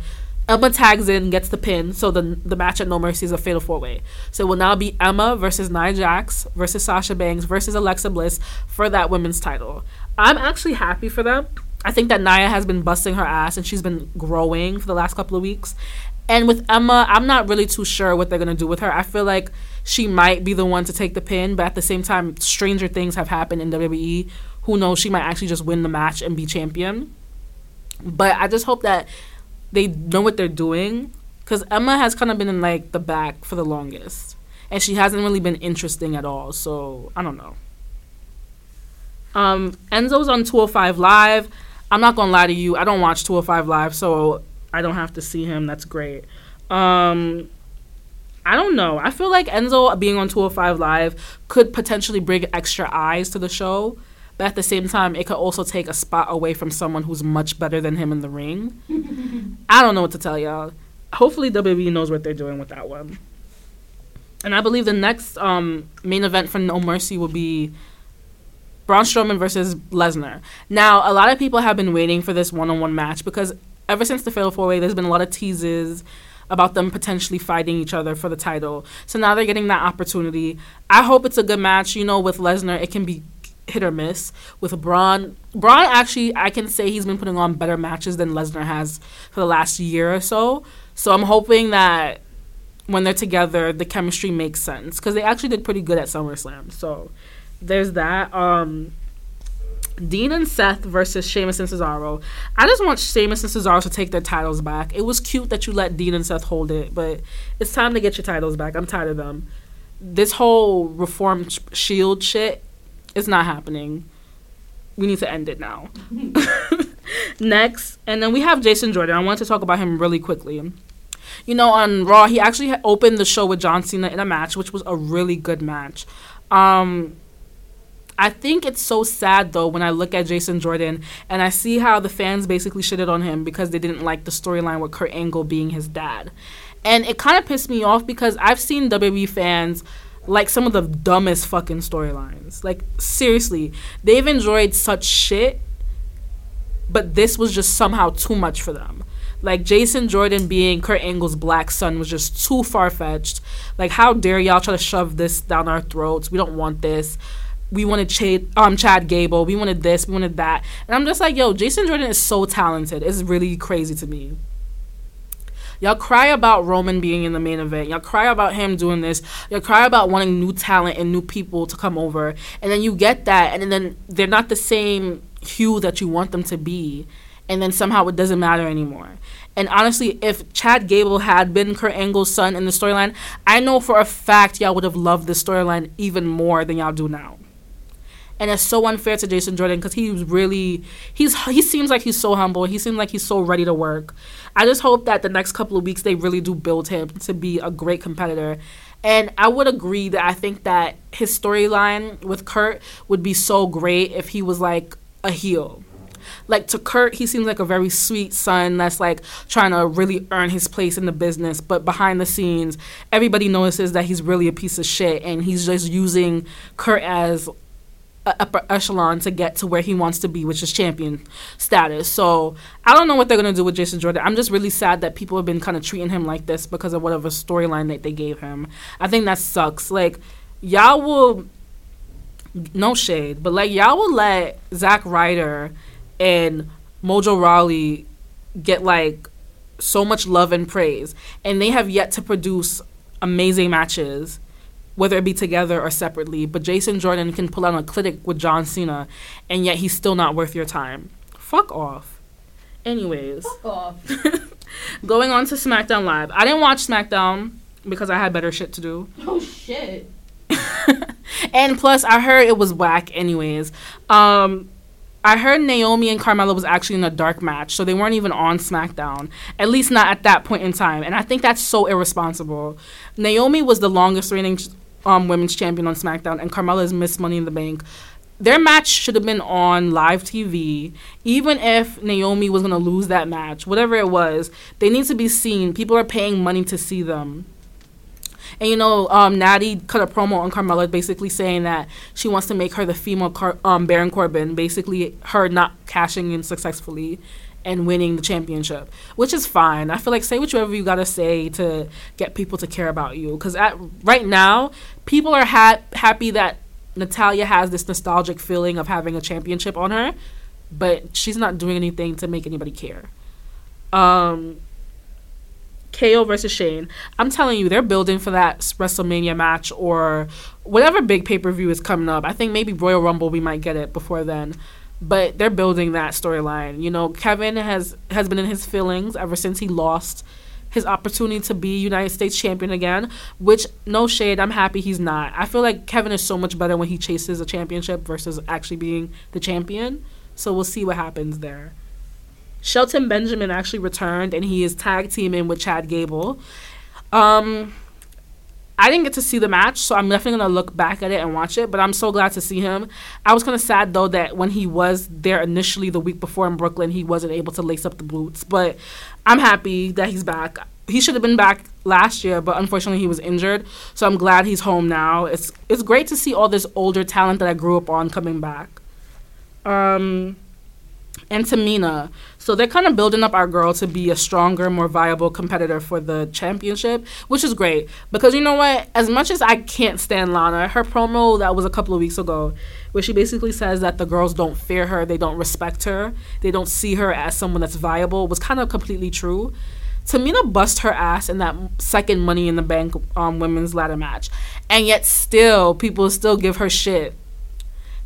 B: Emma tags in, gets the pin, so the the match at No Mercy is a fatal four way. So it will now be Emma versus Nia Jax versus Sasha Banks versus Alexa Bliss for that women's title. I'm actually happy for them. I think that Nia has been busting her ass and she's been growing for the last couple of weeks. And with Emma, I'm not really too sure what they're gonna do with her. I feel like she might be the one to take the pin, but at the same time, stranger things have happened in WWE. Who knows? She might actually just win the match and be champion. But I just hope that they know what they're doing because Emma has kind of been in like the back for the longest, and she hasn't really been interesting at all. So I don't know. Um, Enzo's on 205 Live. I'm not gonna lie to you. I don't watch 205 Live, so I don't have to see him. That's great. Um, I don't know. I feel like Enzo being on 205 Live could potentially bring extra eyes to the show, but at the same time, it could also take a spot away from someone who's much better than him in the ring. I don't know what to tell y'all. Hopefully, WWE knows what they're doing with that one. And I believe the next um, main event for No Mercy will be Braun Strowman versus Lesnar. Now, a lot of people have been waiting for this one-on-one match because ever since the Fatal Four Way, there's been a lot of teases about them potentially fighting each other for the title. So now they're getting that opportunity. I hope it's a good match. You know, with Lesnar, it can be hit or miss. With Braun, Braun actually, I can say he's been putting on better matches than Lesnar has for the last year or so. So I'm hoping that when they're together, the chemistry makes sense because they actually did pretty good at SummerSlam. So there's that. Um, Dean and Seth versus Sheamus and Cesaro. I just want Sheamus and Cesaro to take their titles back. It was cute that you let Dean and Seth hold it, but it's time to get your titles back. I'm tired of them. This whole reform shield shit is not happening. We need to end it now. Next, and then we have Jason Jordan. I want to talk about him really quickly. You know, on Raw, he actually opened the show with John Cena in a match, which was a really good match. Um, I think it's so sad though when I look at Jason Jordan and I see how the fans basically shitted on him because they didn't like the storyline with Kurt Angle being his dad. And it kind of pissed me off because I've seen WWE fans like some of the dumbest fucking storylines. Like seriously, they've enjoyed such shit, but this was just somehow too much for them. Like Jason Jordan being Kurt Angle's black son was just too far fetched. Like how dare y'all try to shove this down our throats? We don't want this we wanted Chad, um, Chad Gable, we wanted this, we wanted that. And I'm just like, yo, Jason Jordan is so talented. It's really crazy to me. Y'all cry about Roman being in the main event. Y'all cry about him doing this. Y'all cry about wanting new talent and new people to come over. And then you get that, and then they're not the same hue that you want them to be. And then somehow it doesn't matter anymore. And honestly, if Chad Gable had been Kurt Angle's son in the storyline, I know for a fact y'all would have loved the storyline even more than y'all do now and it's so unfair to Jason Jordan because he's really he's he seems like he's so humble. He seems like he's so ready to work. I just hope that the next couple of weeks they really do build him to be a great competitor. And I would agree that I think that his storyline with Kurt would be so great if he was like a heel. Like to Kurt, he seems like a very sweet son that's like trying to really earn his place in the business. But behind the scenes, everybody notices that he's really a piece of shit and he's just using Kurt as upper echelon to get to where he wants to be, which is champion status. So I don't know what they're gonna do with Jason Jordan. I'm just really sad that people have been kind of treating him like this because of whatever storyline that they gave him. I think that sucks. Like y'all will, no shade, but like y'all will let Zack Ryder and Mojo Rawley get like so much love and praise, and they have yet to produce amazing matches whether it be together or separately. But Jason Jordan can pull out a clinic with John Cena, and yet he's still not worth your time. Fuck off. Anyways,
A: Fuck off.
B: going on to SmackDown Live. I didn't watch SmackDown because I had better shit to do.
A: oh shit.
B: and plus, I heard it was whack. Anyways, um, I heard Naomi and Carmella was actually in a dark match, so they weren't even on SmackDown. At least not at that point in time. And I think that's so irresponsible. Naomi was the longest reigning um, women's champion on SmackDown, and Carmella's Miss Money in the Bank. Their match should have been on live TV. Even if Naomi was going to lose that match, whatever it was, they need to be seen. People are paying money to see them. And you know, um, Natty cut a promo on Carmella, basically saying that she wants to make her the female Car- um, Baron Corbin, basically her not cashing in successfully and winning the championship, which is fine. I feel like say whatever you gotta say to get people to care about you, because at right now, people are ha- happy that Natalya has this nostalgic feeling of having a championship on her, but she's not doing anything to make anybody care. Um, KO versus Shane. I'm telling you, they're building for that WrestleMania match or whatever big pay per view is coming up. I think maybe Royal Rumble we might get it before then, but they're building that storyline. You know, Kevin has has been in his feelings ever since he lost his opportunity to be United States champion again. Which no shade, I'm happy he's not. I feel like Kevin is so much better when he chases a championship versus actually being the champion. So we'll see what happens there. Shelton Benjamin actually returned and he is tag teaming with Chad Gable. Um, I didn't get to see the match, so I'm definitely gonna look back at it and watch it. But I'm so glad to see him. I was kind of sad though that when he was there initially the week before in Brooklyn, he wasn't able to lace up the boots. But I'm happy that he's back. He should have been back last year, but unfortunately he was injured. So I'm glad he's home now. It's it's great to see all this older talent that I grew up on coming back. Um, and Tamina. So they're kind of building up our girl to be a stronger, more viable competitor for the championship, which is great. Because you know what? As much as I can't stand Lana, her promo that was a couple of weeks ago, where she basically says that the girls don't fear her, they don't respect her, they don't see her as someone that's viable, was kind of completely true. Tamina bust her ass in that second Money in the Bank um, women's ladder match, and yet still people still give her shit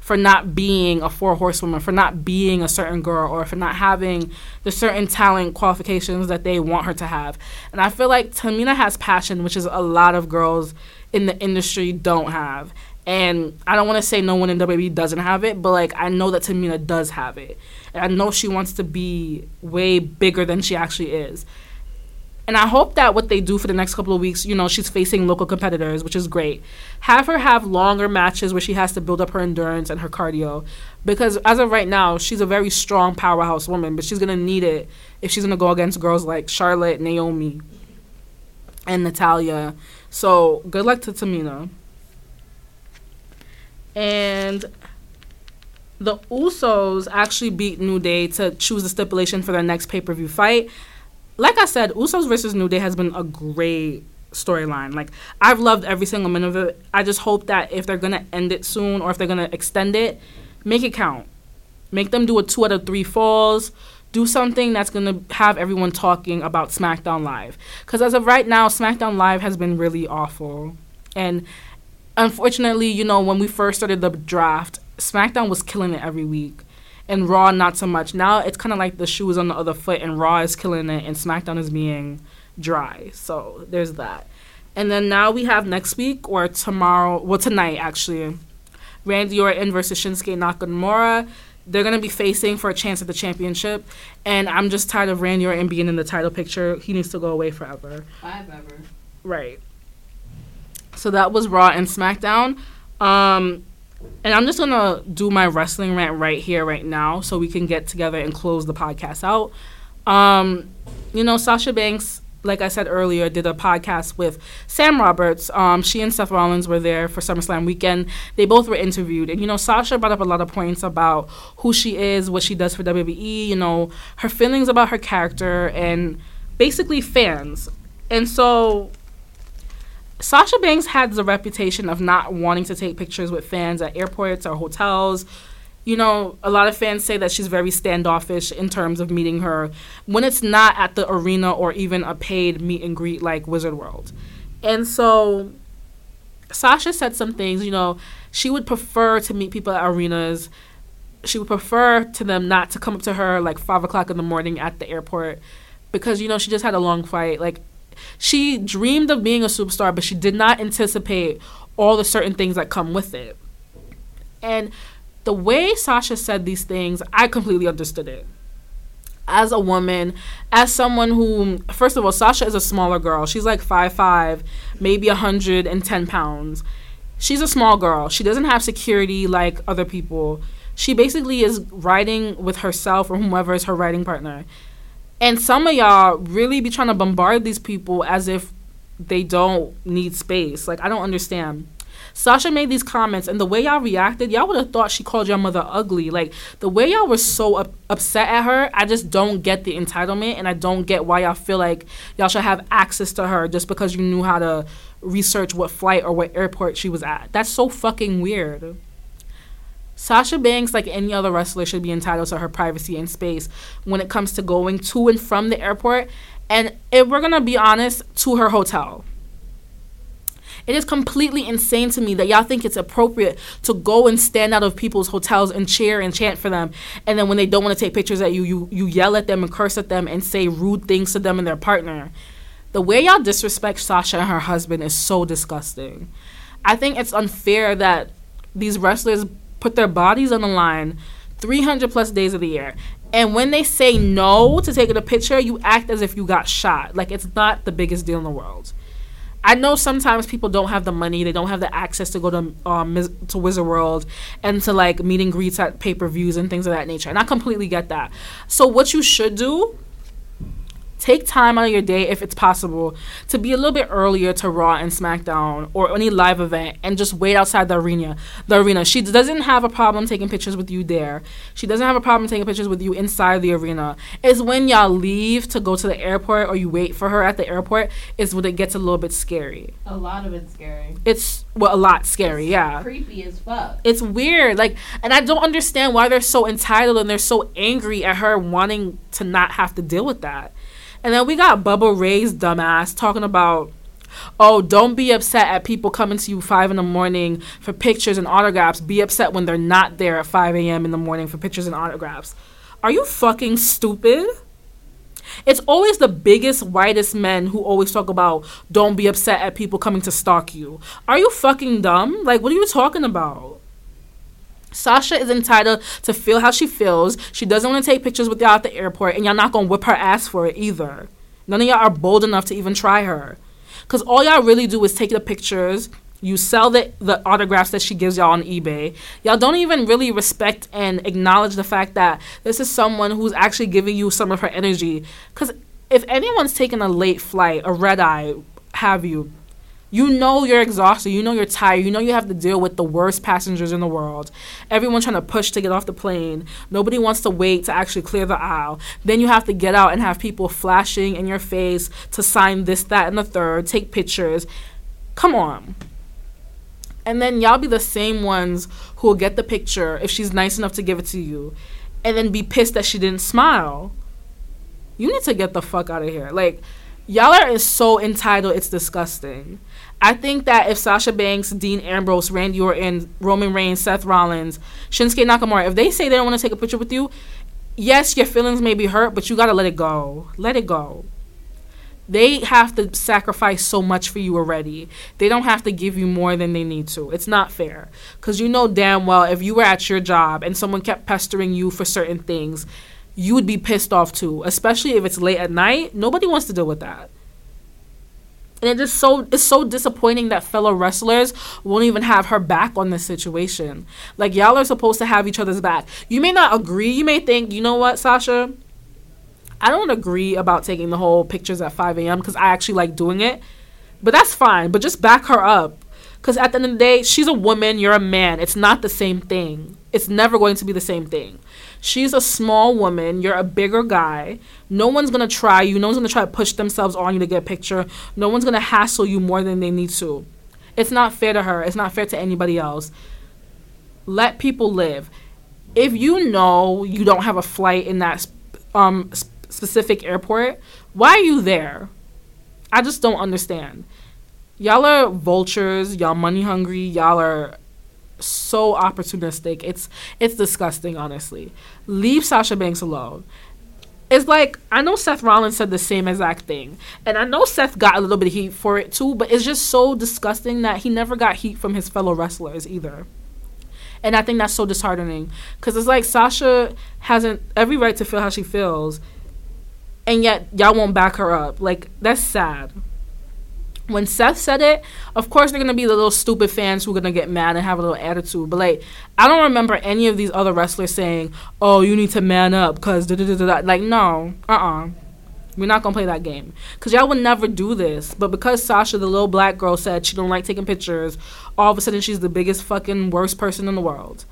B: for not being a four horsewoman, for not being a certain girl, or for not having the certain talent qualifications that they want her to have. And I feel like Tamina has passion, which is a lot of girls in the industry don't have. And I don't want to say no one in WWE doesn't have it, but like I know that Tamina does have it. And I know she wants to be way bigger than she actually is. And I hope that what they do for the next couple of weeks, you know, she's facing local competitors, which is great. Have her have longer matches where she has to build up her endurance and her cardio. Because as of right now, she's a very strong powerhouse woman, but she's going to need it if she's going to go against girls like Charlotte, Naomi, and Natalya. So good luck to Tamina. And the Usos actually beat New Day to choose the stipulation for their next pay per view fight like I said, Usos versus New Day has been a great storyline. Like I've loved every single minute of it. I just hope that if they're gonna end it soon or if they're gonna extend it, make it count. Make them do a two out of three falls. Do something that's gonna have everyone talking about SmackDown Live. Because as of right now, SmackDown Live has been really awful. And unfortunately, you know, when we first started the draft, SmackDown was killing it every week and Raw not so much. Now it's kind of like the shoe is on the other foot, and Raw is killing it, and SmackDown is being dry. So there's that. And then now we have next week or tomorrow, well tonight actually, Randy Orton versus Shinsuke Nakamura. They're gonna be facing for a chance at the championship, and I'm just tired of Randy Orton being in the title picture. He needs to go away forever.
A: Five ever.
B: Right. So that was Raw and SmackDown. Um, and I'm just gonna do my wrestling rant right here, right now, so we can get together and close the podcast out. Um, you know, Sasha Banks, like I said earlier, did a podcast with Sam Roberts. Um, she and Seth Rollins were there for SummerSlam weekend. They both were interviewed, and you know, Sasha brought up a lot of points about who she is, what she does for WWE. You know, her feelings about her character, and basically fans. And so Sasha Banks has the reputation of not wanting to take pictures with fans at airports or hotels. You know, a lot of fans say that she's very standoffish in terms of meeting her when it's not at the arena or even a paid meet and greet like Wizard World. And so Sasha said some things, you know, she would prefer to meet people at arenas. She would prefer to them not to come up to her like five o'clock in the morning at the airport because, you know, she just had a long flight. Like she dreamed of being a superstar, but she did not anticipate all the certain things that come with it. And the way Sasha said these things, I completely understood it. As a woman, as someone who, first of all, Sasha is a smaller girl. She's like five five, maybe 110 pounds. She's a small girl. She doesn't have security like other people. She basically is riding with herself or whomever is her riding partner. And some of y'all really be trying to bombard these people as if they don't need space. Like, I don't understand. Sasha made these comments, and the way y'all reacted, y'all would have thought she called your mother ugly. Like, the way y'all were so up- upset at her, I just don't get the entitlement, and I don't get why y'all feel like y'all should have access to her just because you knew how to research what flight or what airport she was at. That's so fucking weird. Sasha Banks, like any other wrestler, should be entitled to her privacy and space when it comes to going to and from the airport. And if we're gonna be honest, to her hotel. It is completely insane to me that y'all think it's appropriate to go and stand out of people's hotels and cheer and chant for them, and then when they don't want to take pictures at you, you you yell at them and curse at them and say rude things to them and their partner. The way y'all disrespect Sasha and her husband is so disgusting. I think it's unfair that these wrestlers put their bodies on the line 300 plus days of the year. And when they say no to taking a picture, you act as if you got shot. Like it's not the biggest deal in the world. I know sometimes people don't have the money, they don't have the access to go to um, to Wizard World and to like meet and greets at pay per views and things of that nature. And I completely get that. So what you should do Take time out of your day, if it's possible, to be a little bit earlier to Raw and SmackDown or any live event and just wait outside the arena. The arena. She doesn't have a problem taking pictures with you there. She doesn't have a problem taking pictures with you inside the arena. Is when y'all leave to go to the airport or you wait for her at the airport is when it gets a little bit scary.
A: A lot of it's scary.
B: It's well a lot scary,
A: it's
B: yeah.
A: Creepy as fuck.
B: It's weird. Like and I don't understand why they're so entitled and they're so angry at her wanting to not have to deal with that. And then we got Bubba Ray's dumbass talking about, oh, don't be upset at people coming to you five in the morning for pictures and autographs. Be upset when they're not there at 5 a.m. in the morning for pictures and autographs. Are you fucking stupid? It's always the biggest, whitest men who always talk about don't be upset at people coming to stalk you. Are you fucking dumb? Like, what are you talking about? Sasha is entitled to feel how she feels. She doesn't want to take pictures with y'all at the airport, and y'all not gonna whip her ass for it either. None of y'all are bold enough to even try her. Cause all y'all really do is take the pictures, you sell the, the autographs that she gives y'all on eBay. Y'all don't even really respect and acknowledge the fact that this is someone who's actually giving you some of her energy. Cause if anyone's taking a late flight, a red eye, have you, you know you're exhausted. You know you're tired. You know you have to deal with the worst passengers in the world. Everyone trying to push to get off the plane. Nobody wants to wait to actually clear the aisle. Then you have to get out and have people flashing in your face to sign this, that, and the third, take pictures. Come on. And then y'all be the same ones who will get the picture if she's nice enough to give it to you and then be pissed that she didn't smile. You need to get the fuck out of here. Like, y'all are so entitled, it's disgusting. I think that if Sasha Banks, Dean Ambrose, Randy Orton, Roman Reigns, Seth Rollins, Shinsuke Nakamura, if they say they don't want to take a picture with you, yes, your feelings may be hurt, but you got to let it go. Let it go. They have to sacrifice so much for you already. They don't have to give you more than they need to. It's not fair. Because you know damn well if you were at your job and someone kept pestering you for certain things, you would be pissed off too, especially if it's late at night. Nobody wants to deal with that And it just so it's so disappointing that fellow wrestlers won't even have her back on this situation. Like y'all are supposed to have each other's back. You may not agree. You may think, you know what, Sasha? I don't agree about taking the whole pictures at 5 a.m. because I actually like doing it. But that's fine. But just back her up. Because at the end of the day, she's a woman, you're a man. It's not the same thing. It's never going to be the same thing. She's a small woman, you're a bigger guy. No one's gonna try you, no one's gonna try to push themselves on you to get a picture. No one's gonna hassle you more than they need to. It's not fair to her, it's not fair to anybody else. Let people live. If you know you don't have a flight in that um, specific airport, why are you there? I just don't understand y'all are vultures, y'all money hungry, y'all are so opportunistic. It's it's disgusting, honestly. Leave Sasha Banks alone. It's like I know Seth Rollins said the same exact thing, and I know Seth got a little bit of heat for it too. But it's just so disgusting that he never got heat from his fellow wrestlers either. And I think that's so disheartening because it's like Sasha hasn't every right to feel how she feels, and yet y'all won't back her up. Like that's sad when Seth said it, of course they're gonna be the little stupid fans who are gonna get mad and have a little attitude. But like, I don't remember any of these other wrestlers saying, "Oh, you need to man up," cause. Like, no, uh, uh-uh. uh, we are not gonna play that game. Cause y'all would never do this. But because Sasha, the little black girl, said she don't like taking pictures, all of a sudden she's the biggest fucking worst person in the world.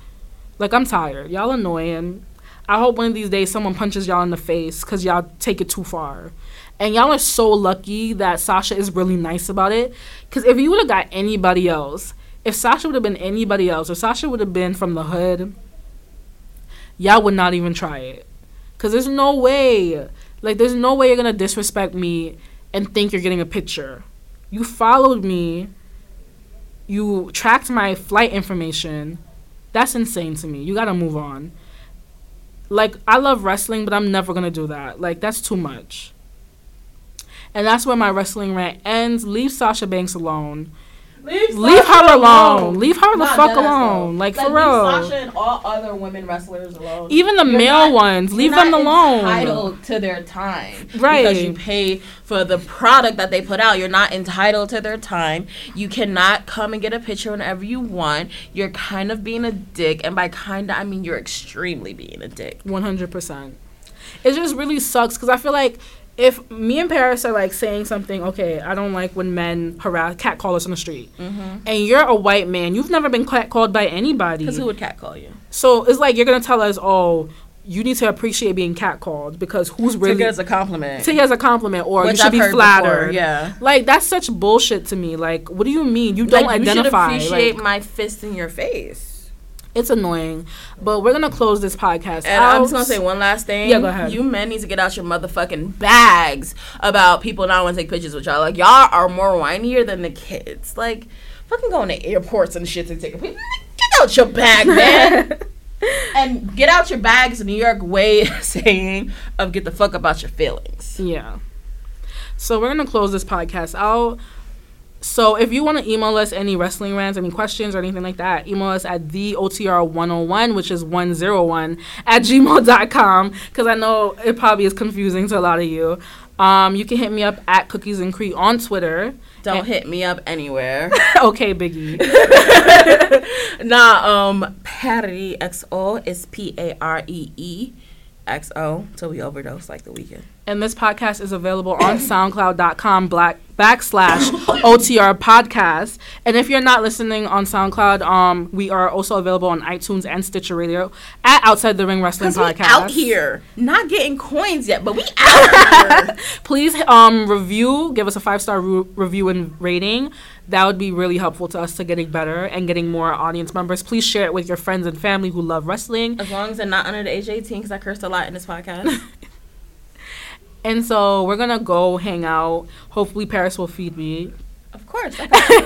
B: Like, I'm tired. Y'all annoying. I hope one of these days someone punches y'all in the face because y'all take it too far. And y'all are so lucky that Sasha is really nice about it. Because if you would have got anybody else, if Sasha would have been anybody else, or Sasha would have been from the hood, y'all would not even try it. Because there's no way, like, there's no way you're going to disrespect me and think you're getting a picture. You followed me, you tracked my flight information. That's insane to me. You got to move on. Like, I love wrestling, but I'm never going to do that. Like, that's too much. And that's where my wrestling rant ends. Leave Sasha Banks alone. Leave, leave her alone. alone. Leave her the fuck alone. Like, like, for real.
A: Sasha and all other women wrestlers alone.
B: Even the you're male not, ones. Leave them alone.
A: Entitled to their time, right? Because you pay for the product that they put out. You're not entitled to their time. You cannot come and get a picture whenever you want. You're kind of being a dick, and by kind of I mean you're extremely being a dick.
B: One hundred percent. It just really sucks because I feel like if me and Paris are like saying something, okay, I don't like when men harass, catcall us on the street, mm-hmm. and you're a white man, you've never been catcalled by anybody.
A: Because who would catcall you?
B: So it's like you're gonna tell us, oh, you need to appreciate being catcalled because who's really
A: take it as a compliment.
B: Take it as a compliment, or Which you should I've be flattered. Before, yeah, like that's such bullshit to me. Like, what do you mean you don't like, identify?
A: You should appreciate like, my fist in your face.
B: It's annoying, but we're gonna close this podcast.
A: And out. I'm just gonna say one last thing.
B: Yeah, go ahead.
A: You men need to get out your motherfucking bags about people not want to take pictures with y'all. Like y'all are more whinier than the kids. Like fucking going to airports and shit to take a picture. Get out your bag, man. and get out your bags New York way saying of get the fuck about your feelings.
B: Yeah. So we're gonna close this podcast out. So if you want to email us any wrestling rants, any questions or anything like that, email us at the OTR101, which is 101 at gmail.com because I know it probably is confusing to a lot of you. Um, you can hit me up at Cookies and Cree on Twitter.
A: Don't and hit me up anywhere.
B: okay, Biggie.
A: nah, um, Paree XO is P A R E E X O till we overdose like the Weeknd.
B: And this podcast is available on SoundCloud.com black backslash OTR podcast. And if you're not listening on SoundCloud, um, we are also available on iTunes and Stitcher Radio at Outside the Ring Wrestling Podcast.
A: out here, not getting coins yet, but we out here.
B: Please um, review, give us a five star re- review and rating. That would be really helpful to us to getting better and getting more audience members. Please share it with your friends and family who love wrestling.
A: As long as they're not under the age of 18, because I cursed a lot in this podcast.
B: And so we're gonna go hang out. Hopefully Paris will feed me.
A: Of course.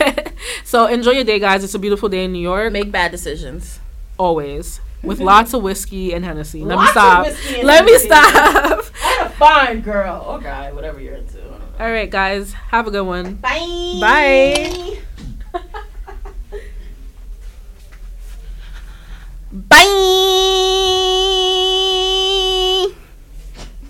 B: so enjoy your day, guys. It's a beautiful day in New York.
A: Make bad decisions.
B: Always. With lots of whiskey and Hennessy. Let lots me stop. Let Hennessy. me stop.
A: And a fine girl. Oh, okay, whatever you're into.
B: All right, guys. Have a good one.
A: Bye.
B: Bye.
A: Bye.